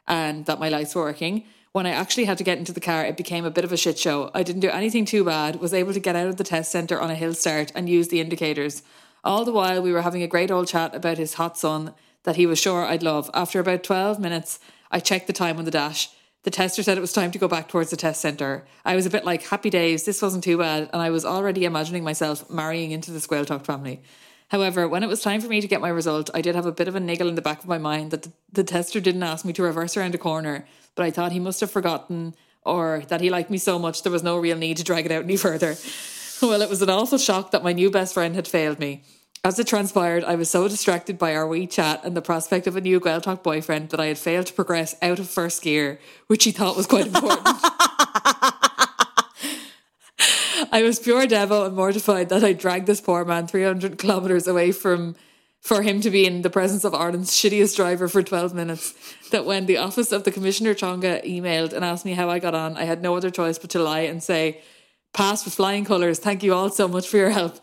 and that my lights were working. When I actually had to get into the car, it became a bit of a shit show. I didn't do anything too bad, was able to get out of the test centre on a hill start and use the indicators. All the while, we were having a great old chat about his hot son that he was sure I'd love. After about 12 minutes, I checked the time on the dash. The tester said it was time to go back towards the test centre. I was a bit like, happy days, this wasn't too bad, and I was already imagining myself marrying into the Gaeltacht family. However, when it was time for me to get my result, I did have a bit of a niggle in the back of my mind that the, the tester didn't ask me to reverse around a corner, but I thought he must have forgotten or that he liked me so much there was no real need to drag it out any further. Well, it was an awful shock that my new best friend had failed me. As it transpired, I was so distracted by our wee chat and the prospect of a new Gaeltacht boyfriend that I had failed to progress out of first gear, which he thought was quite important. I was pure devil and mortified that I dragged this poor man 300 kilometres away from for him to be in the presence of Ireland's shittiest driver for 12 minutes. That when the office of the Commissioner Teanga emailed and asked me how I got on, I had no other choice but to lie and say, Pass with flying colours. Thank you all so much for your help.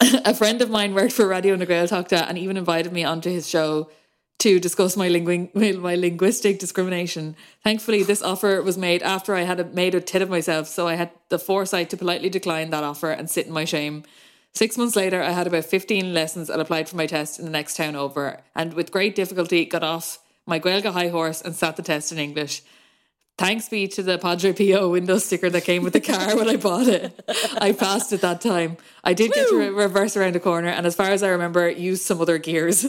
a friend of mine worked for Radio na Gaeltachta and even invited me onto his show to discuss my, linguing, my linguistic discrimination. Thankfully, this offer was made after I had made a tit of myself, so I had the foresight to politely decline that offer and sit in my shame. Six months later, I had about 15 lessons and applied for my test in the next town over, and with great difficulty got off my Gaeilge high horse and sat the test in English. Thanks be to the Padre Pio window sticker that came with the car when I bought it. I passed it that time. I did get to re- reverse around a corner, and as far as I remember, used some other gears.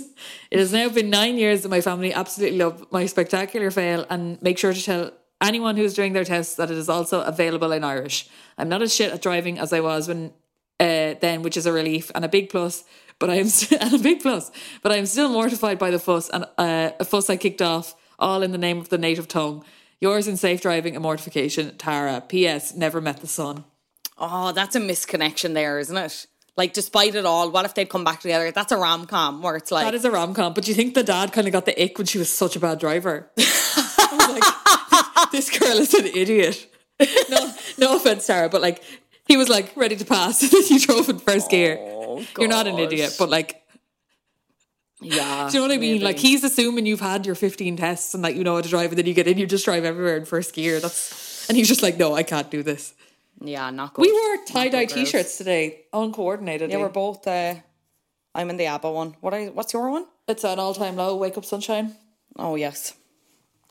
It has now been nine years that my family absolutely love my spectacular fail and make sure to tell anyone who's doing their tests that it is also available in Irish. I'm not as shit at driving as I was when uh, then, which is a relief and a big plus. But I am st- and a big plus. But I am still mortified by the fuss and uh, a fuss I kicked off, all in the name of the native tongue. Yours in safe driving and mortification, Tara. P.S. Never met the son. Oh, that's a misconnection there, isn't it? Like, despite it all, what if they'd come back together? That's a rom com where it's like, That is a rom com. But do you think the dad kind of got the ick when she was such a bad driver? I was like, this girl is an idiot. No, no offense, Sarah, but like he was like ready to pass, you drove in first gear. Oh, You're not an idiot, but like yeah. Do you know what I mean? maybe. Like he's assuming you've had your 15 tests and that you know how to drive, and then you get in, you just drive everywhere in first gear. That's and he's just like, no, I can't do this. yeah, not good. We wore tie dye girls. t-shirts today, uncoordinated. Yeah, we're both. Uh, I'm in the ABBA one. What I what's your one? It's an all time low. Wake up, sunshine. Oh yes.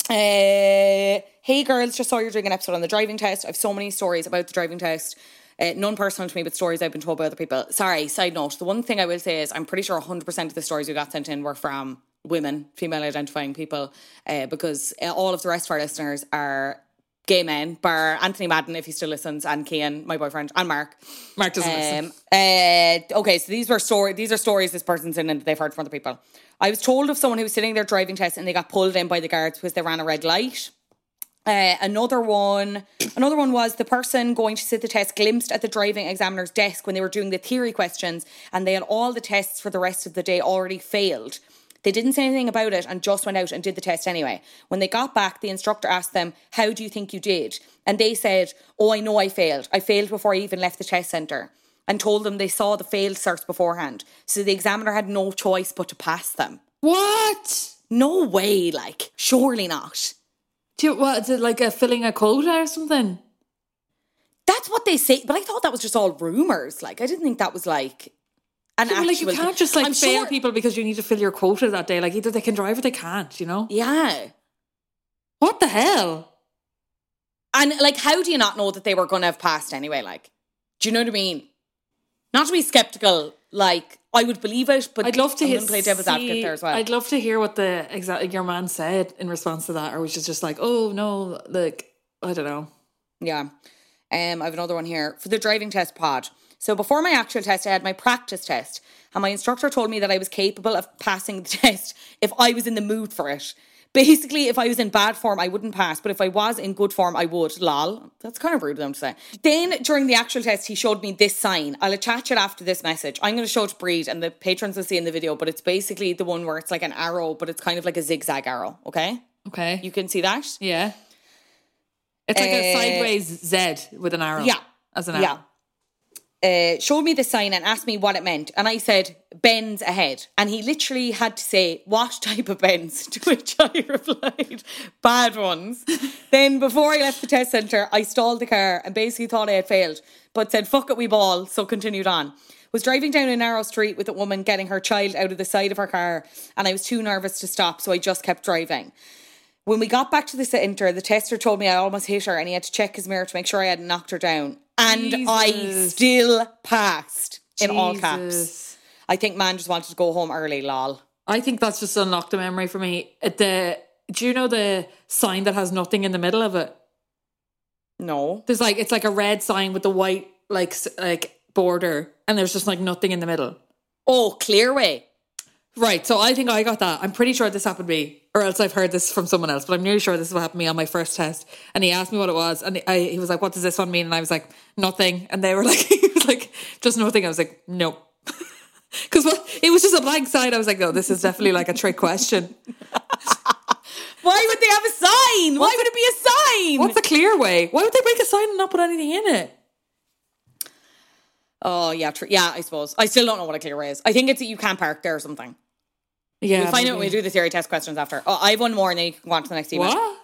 Uh, hey girls, just saw you're doing an episode on the driving test. I've so many stories about the driving test. Uh, none personal to me, but stories I've been told by other people. Sorry, side note. The one thing I will say is I'm pretty sure 100% of the stories we got sent in were from women, female identifying people, uh, because uh, all of the rest of our listeners are gay men, bar Anthony Madden, if he still listens, and Kian, my boyfriend, and Mark. Mark doesn't listen. Um, uh, okay, so these were story. These are stories this person's in and they've heard from other people. I was told of someone who was sitting there driving test and they got pulled in by the guards because they ran a red light. Uh, another one, another one was the person going to sit the test glimpsed at the driving examiner's desk when they were doing the theory questions, and they had all the tests for the rest of the day already failed. They didn't say anything about it and just went out and did the test anyway. When they got back, the instructor asked them, How do you think you did? And they said, Oh, I know I failed. I failed before I even left the test centre. And told them they saw the failed certs beforehand. So the examiner had no choice but to pass them. What? No way, like, surely not. Do you, what, is it like a filling a quota or something? That's what they say, but I thought that was just all rumours. Like, I didn't think that was like an Yeah, but, like you can't just like I'm fail sure- people because you need to fill your quota that day. Like either they can drive or they can't, you know? Yeah. What the hell? And like, how do you not know that they were going to have passed anyway? Like, do you know what I mean? Not to be skeptical, like, I would believe it, but I'd love to hear, play devil's advocate there as well. I'd love to hear what the exact your man said in response to that, or was it just like, oh no, like I don't know. Yeah. Um, I have another one here for the driving test pod. So before my actual test, I had my practice test, and my instructor told me that I was capable of passing the test if I was in the mood for it. Basically, if I was in bad form, I wouldn't pass, but if I was in good form, I would. Lol. That's kind of rude of them to say. Then during the actual test, he showed me this sign. I'll attach it after this message. I'm going to show it to Bríd, and the patrons will see in the video, but it's basically the one where it's like an arrow, but it's kind of like a zigzag arrow. Okay, Okay. you can see that. yeah. It's like a Uh, sideways Z with an arrow. Yeah. As an arrow. Yeah. Uh, showed me the sign and asked me what it meant. And I said, bends ahead. And he literally had to say, what type of bends? To which I replied, bad ones. then before I left the test centre, I stalled the car and basically thought I had failed, but said, fuck it, we ball. So continued on. Was driving down a narrow street with a woman getting her child out of the side of her car, and I was too nervous to stop, so I just kept driving. When we got back to the centre, the tester told me I almost hit her and he had to check his mirror to make sure I hadn't knocked her down. And I still passed in all caps. I think man just wanted to go home early, lol. I think that's just unlocked a memory for me. At The do you know the sign that has nothing in the middle of it? No. There's like it's like a red sign with the white like like border, and there's just like nothing in the middle. Oh, Clearway. Right. So I think I got that. I'm pretty sure this happened to me, or else I've heard this from someone else. But I'm nearly sure this is what happened to me on my first test. And he asked me what it was, and I, he was like, "What does this one mean?" And I was like, "Nothing." And they were like, "He was like, just nothing." I was like, "Nope." Because it was just a blank sign. I was like, no, this is definitely like a trick question. Why would they have a sign? Why would it be a sign? What's the clear way? Why would they break a sign and not put anything in it? Oh, yeah, tr- yeah, I suppose. I still don't know what a clear way is. I think it's that you can't park there or something. Yeah. We'll find out when we do the theory test questions after. Oh, I have one more and then you can go on to the next email. What?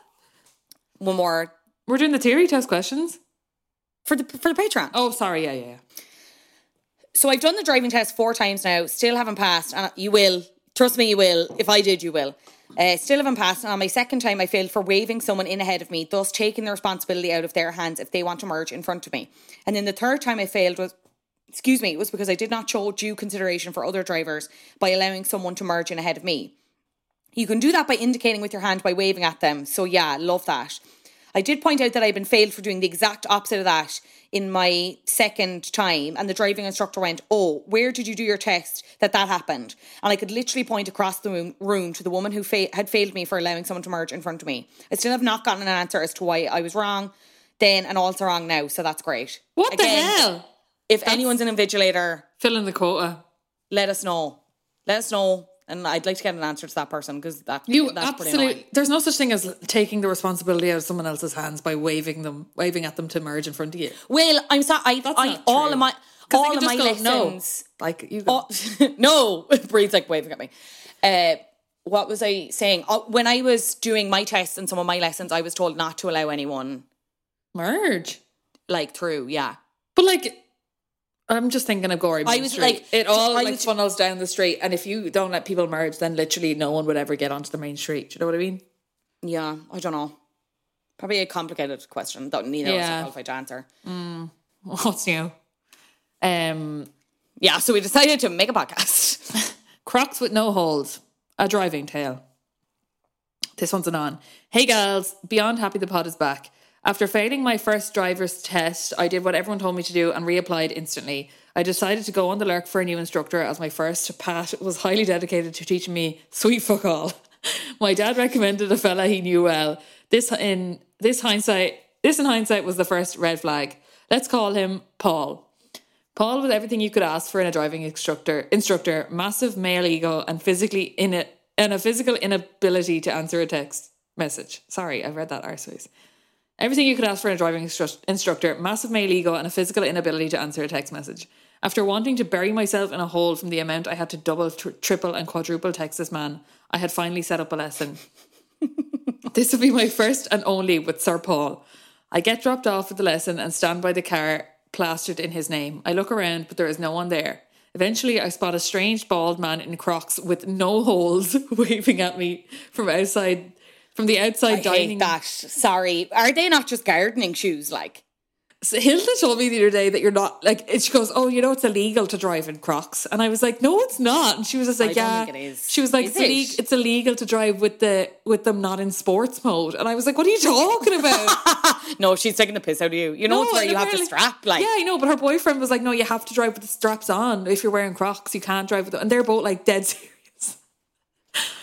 One more We're doing the theory test questions. for the for the Patreon. Oh, sorry. Yeah, yeah. yeah. So I've done the driving test four times now, still haven't passed, and you will. Trust me, you will. If I did, you will. Uh, still haven't passed, and on my second time, I failed for waving someone in ahead of me, thus taking the responsibility out of their hands if they want to merge in front of me. And then the third time I failed was, excuse me, it was because I did not show due consideration for other drivers by allowing someone to merge in ahead of me. You can do that by indicating with your hand by waving at them. So yeah, love that. I did point out that I'd been failed for doing the exact opposite of that in my second time, and the driving instructor went, "Oh, where did you do your test that that happened?" And I could literally point across the room, room to the woman who fa- had failed me for allowing someone to merge in front of me. I still have not gotten an answer as to why I was wrong then and also wrong now, so that's great. What Again, the hell? If anyone's an invigilator, Fill in the quota. let us know. Let us know, and I'd like to get an answer to that person because that You that's pretty absolutely. There's no such thing as taking the responsibility out of someone else's hands by waving them, waving at them to merge in front of you. Well, I'm sorry. I, That's I all true. of my all of my go, lessons. No. Like you go. Oh, no, Bríd's like waving at me. Uh, what was I saying? Oh, when I was doing my tests and some of my lessons, I was told not to allow anyone merge. like through. Yeah, But like, I'm just thinking of Gorey I was Street. like- it all I like was- funnels down the street, and if you don't let people merge, then literally no one would ever get onto the main street. Do you know what I mean? Yeah, I don't know. Probably a complicated question that neither of us Yeah. are qualified to answer. What's new? Um, Yeah, so we decided to make a podcast. Crocs with no holes, a driving tale. This one's an on. Hey girls, beyond happy the pod is back. After failing my first driver's test, I did what everyone told me to do and reapplied instantly. I decided to go on the lurk for a new instructor as my first Pat was highly dedicated to teaching me sweet fuck all. My dad recommended a fella he knew well. This in this hindsight, this in hindsight was the first red flag. Let's call him Paul. Paul was everything you could ask for in a driving instructor. Instructor, massive male ego, and physically in and a physical inability to answer a text message. Sorry, I've read that arseways. Everything you could ask for in a driving instru- instructor, massive male ego, and a physical inability to answer a text message. After wanting to bury myself in a hole from the amount I had to double, tr- triple, and quadruple text this man, I had finally set up a lesson. this will be my first and only with Sir Paul. I get dropped off at the lesson and stand by the car plastered in his name. I look around, but there is no one there. Eventually, I spot a strange bald man in Crocs with no holes waving at me from outside, from the outside I dining. hate that. Sorry. Are they not just gardening shoes? Like, So Hilda told me the other day that you're not like. She goes, "Oh, you know, it's illegal to drive in Crocs," and I was like, "No, it's not." And she was just like, "Yeah." think it is. She was like, it's, it? illegal, "It's illegal to drive with the with them not in sports mode," and I was like, "What are you talking about?" no, she's taking the piss out of you. You know, it's where you have to strap. Like, yeah, I know, but her boyfriend was like, "No, you have to drive with the straps on. If you're wearing Crocs, you can't drive with them." And they're both like dead serious.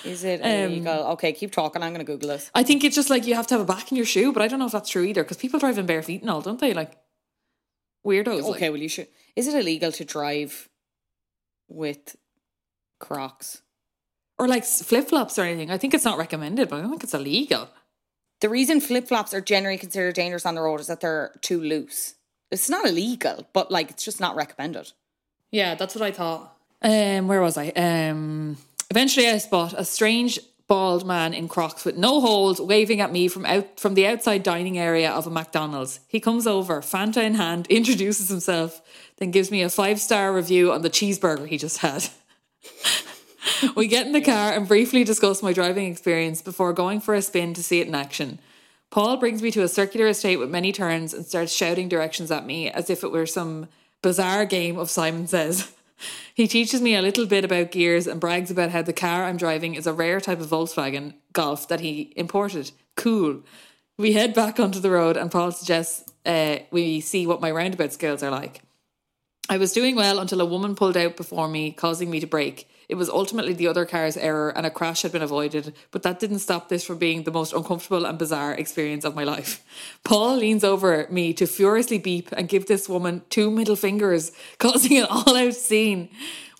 Is it Um, illegal? okay, keep talking. I'm going to Google this. I think it's just like you have to have a back in your shoe, but I don't know if that's true either because people drive in bare feet and all, don't they? Like weirdos. like. Okay, well, you should. Is it illegal to drive with Crocs? or like flip flops or anything. I think it's not recommended, but I don't think it's illegal. The reason flip flops are generally considered dangerous on the road is that they're too loose. It's not illegal, but like it's just not recommended. Yeah, that's what I thought. Um, where was I? Um, eventually, I spot a strange bald man in Crocs with no holes, waving at me from out from the outside dining area of a McDonald's. He comes over, Fanta in hand, introduces himself, then gives me a five star review on the cheeseburger he just had. we get in the car and briefly discuss my driving experience before going for a spin to see it in action. Paul brings me to a circular estate with many turns and starts shouting directions at me as if it were some bizarre game of Simon Says. He teaches me a little bit about gears and brags about how the car I'm driving is a rare type of Volkswagen Golf that he imported. Cool. We head back onto the road and Paul suggests uh, we see what my roundabout skills are like. I was doing well until a woman pulled out before me, causing me to brake. It was ultimately the other car's error and a crash had been avoided, but that didn't stop this from being the most uncomfortable and bizarre experience of my life. Paul leans over me to furiously beep and give this woman two middle fingers, causing an all out scene.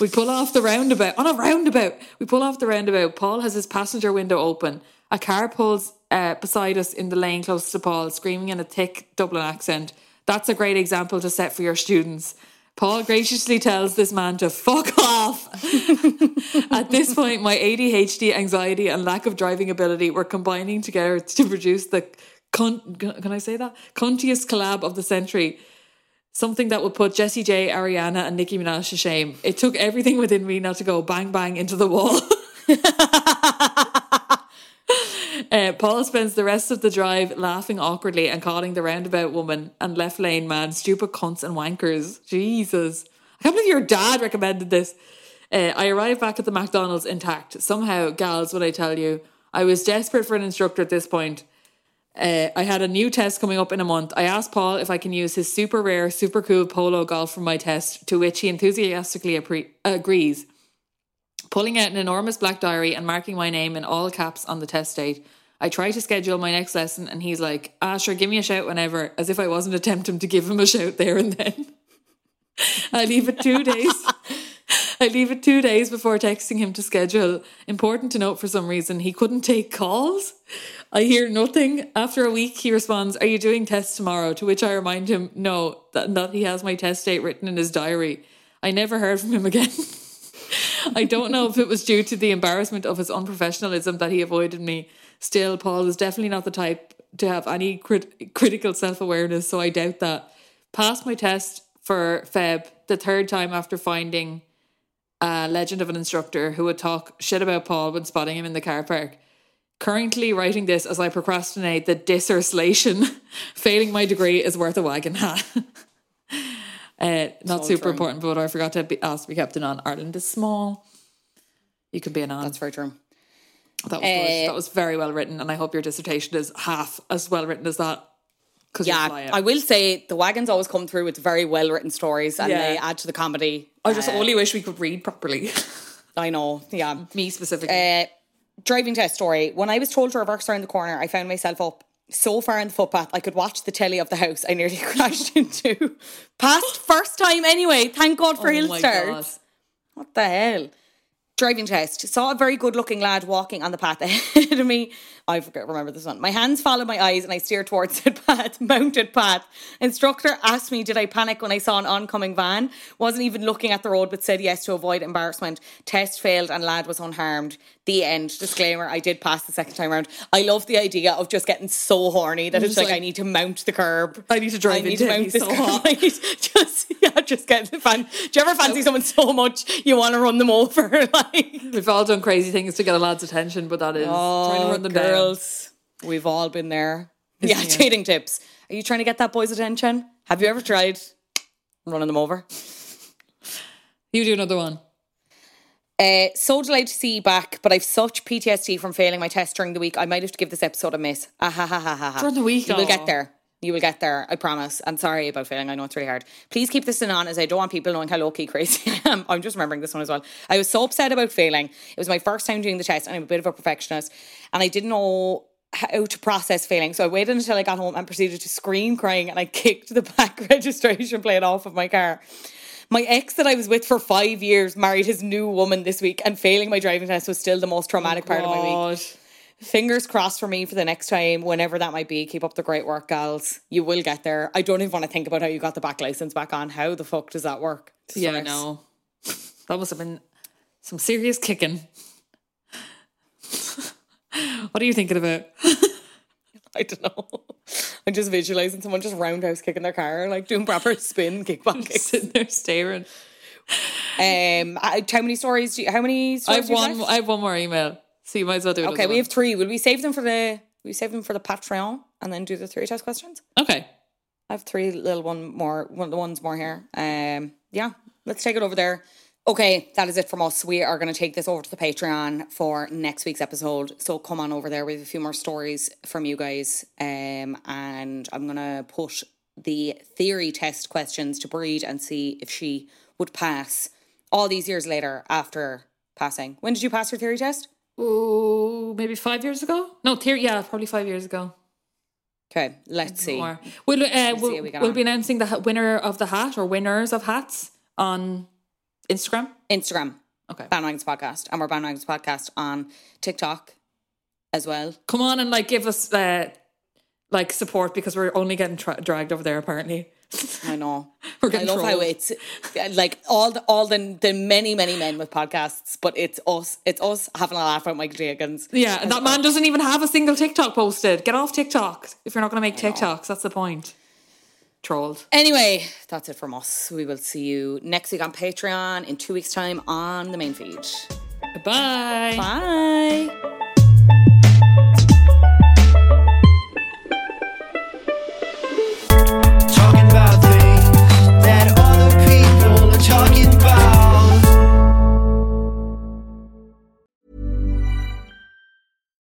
We pull off the roundabout. On a roundabout! We pull off the roundabout. Paul has his passenger window open. A car pulls uh, beside us in the lane close to Paul, screaming in a thick Dublin accent. That's a great example to set for your students. Paul graciously tells this man to fuck off. At this point, my ADHD, anxiety, and lack of driving ability were combining together to produce the con- can I say that cuntiest collab of the century. Something that would put Jessie J, Ariana, and Nicki Minaj to shame. It took everything within me not to go bang bang into the wall. Uh, Paul spends the rest of the drive laughing awkwardly and calling the roundabout woman and left lane man stupid cunts and wankers. Jesus. I can't believe your dad recommended this. Uh, I arrived back at the McDonald's intact. Somehow, gals, what I tell you, I was desperate for an instructor at this point. Uh, I had a new test coming up in a month. I asked Paul if I can use his super rare, super cool polo golf for my test, to which he enthusiastically appre- agrees. Pulling out an enormous black diary and marking my name in all caps on the test date, I try to schedule my next lesson, and he's like, "Ah, sure, give me a shout whenever," as if I wasn't attempting to give him a shout there and then. I leave it two days. I leave it two days before texting him to schedule. Important to note for some reason, he couldn't take calls. I hear nothing. After a week, he responds, Are you doing tests tomorrow? To which I remind him, No, that, that he has my test date written in his diary. I never heard from him again. I don't know if it was due to the embarrassment of his unprofessionalism that he avoided me. Still, Paul is definitely not the type to have any crit- critical self awareness, so I doubt that. Passed my test for Feb the third time after finding a legend of an instructor who would talk shit about Paul when spotting him in the car park. Currently writing this as I procrastinate the dissertation. Failing my degree is worth a wagon hat. uh, not super important, but I forgot to be asked to be captain on. Ireland is small. You can be an on. That's very true. That was good. That was very well written, and I hope your dissertation is half as well written as that. Because Yeah, I will say the wagons always come through with very well written stories and Yeah. they add to the comedy. I just Uh, only wish we could read properly. I know, yeah. Me specifically. Uh, driving test story. When I was told to reverse around the corner, I found myself up so far in the footpath I could watch the telly of the house. I nearly crashed into. Past first time anyway. Thank God for oh hill starts. What the hell? Driving test. Saw a very good looking lad walking on the path ahead of me. I forget, remember this one. My hands followed my eyes and I steered towards the path, mounted path. Instructor asked me, did I panic when I saw an oncoming van? Wasn't even looking at the road, but said yes to avoid embarrassment. Test failed and lad was unharmed. The end. Disclaimer, I did pass the second time around. I love the idea of just getting so horny that it's like, like- I need to mount the curb. I need to drive I need into to mount this so curb. Just yeah, just get the fan. Do you ever fancy someone so much you want to run them over? like We've all done crazy things to get a lad's attention, but that is trying to oh, run them down. Oh, girls, we've all been there. yeah, it? dating tips. Are you trying to get that boy's attention? Have you ever tried running them over? You do another one. Uh, so delighted to see you back, but I've such PTSD from failing my test during the week. I might have to give this episode a miss. Ah, ha, ha, ha, ha, ha. During the week, will get there. You will get there. I promise. I'm sorry about failing. I know it's really hard. Please keep this in on as I don't want people knowing how low key crazy I am. I'm just remembering this one as well. I was so upset about failing. It was my first time doing the test and I'm a bit of a perfectionist and I didn't know how to process failing. So I waited until I got home and proceeded to scream crying and I kicked the back registration plate off of my car. My ex that I was with for five years married his new woman this week, and failing my driving test was still the most traumatic part of my week. Oh, Fingers crossed for me for the next time, whenever that might be. Keep up the great work, gals. You will get there. I don't even want to think about how you got the back license back on. How the fuck does that work? Yeah, I know. That must have been some serious kicking. what are you thinking about? I don't know. I'm just visualizing someone just roundhouse kicking their car, like doing proper spin kickback kicks. Sitting there staring. Um, I- how many stories? Do you, how many? Stories I have one. I have one more email, so you might as well do it. Okay, we have three. Will we save them for the? We save them for the Patreon and then do the three test questions? Okay. I have three little one more, one the ones more here. Um, yeah, let's take it over there. Okay, that is it from us. We are going to take this over to the Patreon for next week's episode. So come on over there. We have a few more stories from you guys, um, and I'm going to put the theory test questions to Bríd and see if she would pass all these years later after passing. When did you pass your theory test? Oh, maybe five years ago? No, theory. Yeah, probably five years ago. Okay, let's see. Or we'll uh, see we'll, how we we'll be announcing the winner of the hat or winners of hats on Instagram. Instagram. Okay. Bandwagons Podcast. And we're Bandwagons Podcast on TikTok as well. Come on and like give us uh, like support because we're only getting tra- dragged over there apparently. I know. We're I getting love how it's uh, like all the all the, the many many men with podcasts, but it's us. It's us having a laugh at Michael Jenkins. Yeah, and that man doesn't even have a single TikTok posted. Get off TikTok if you're not going to make TikToks. That's the point. Trolled. Anyway, that's it from us. We will see you next week on Patreon in two weeks' time on the main feed. Bye. Bye.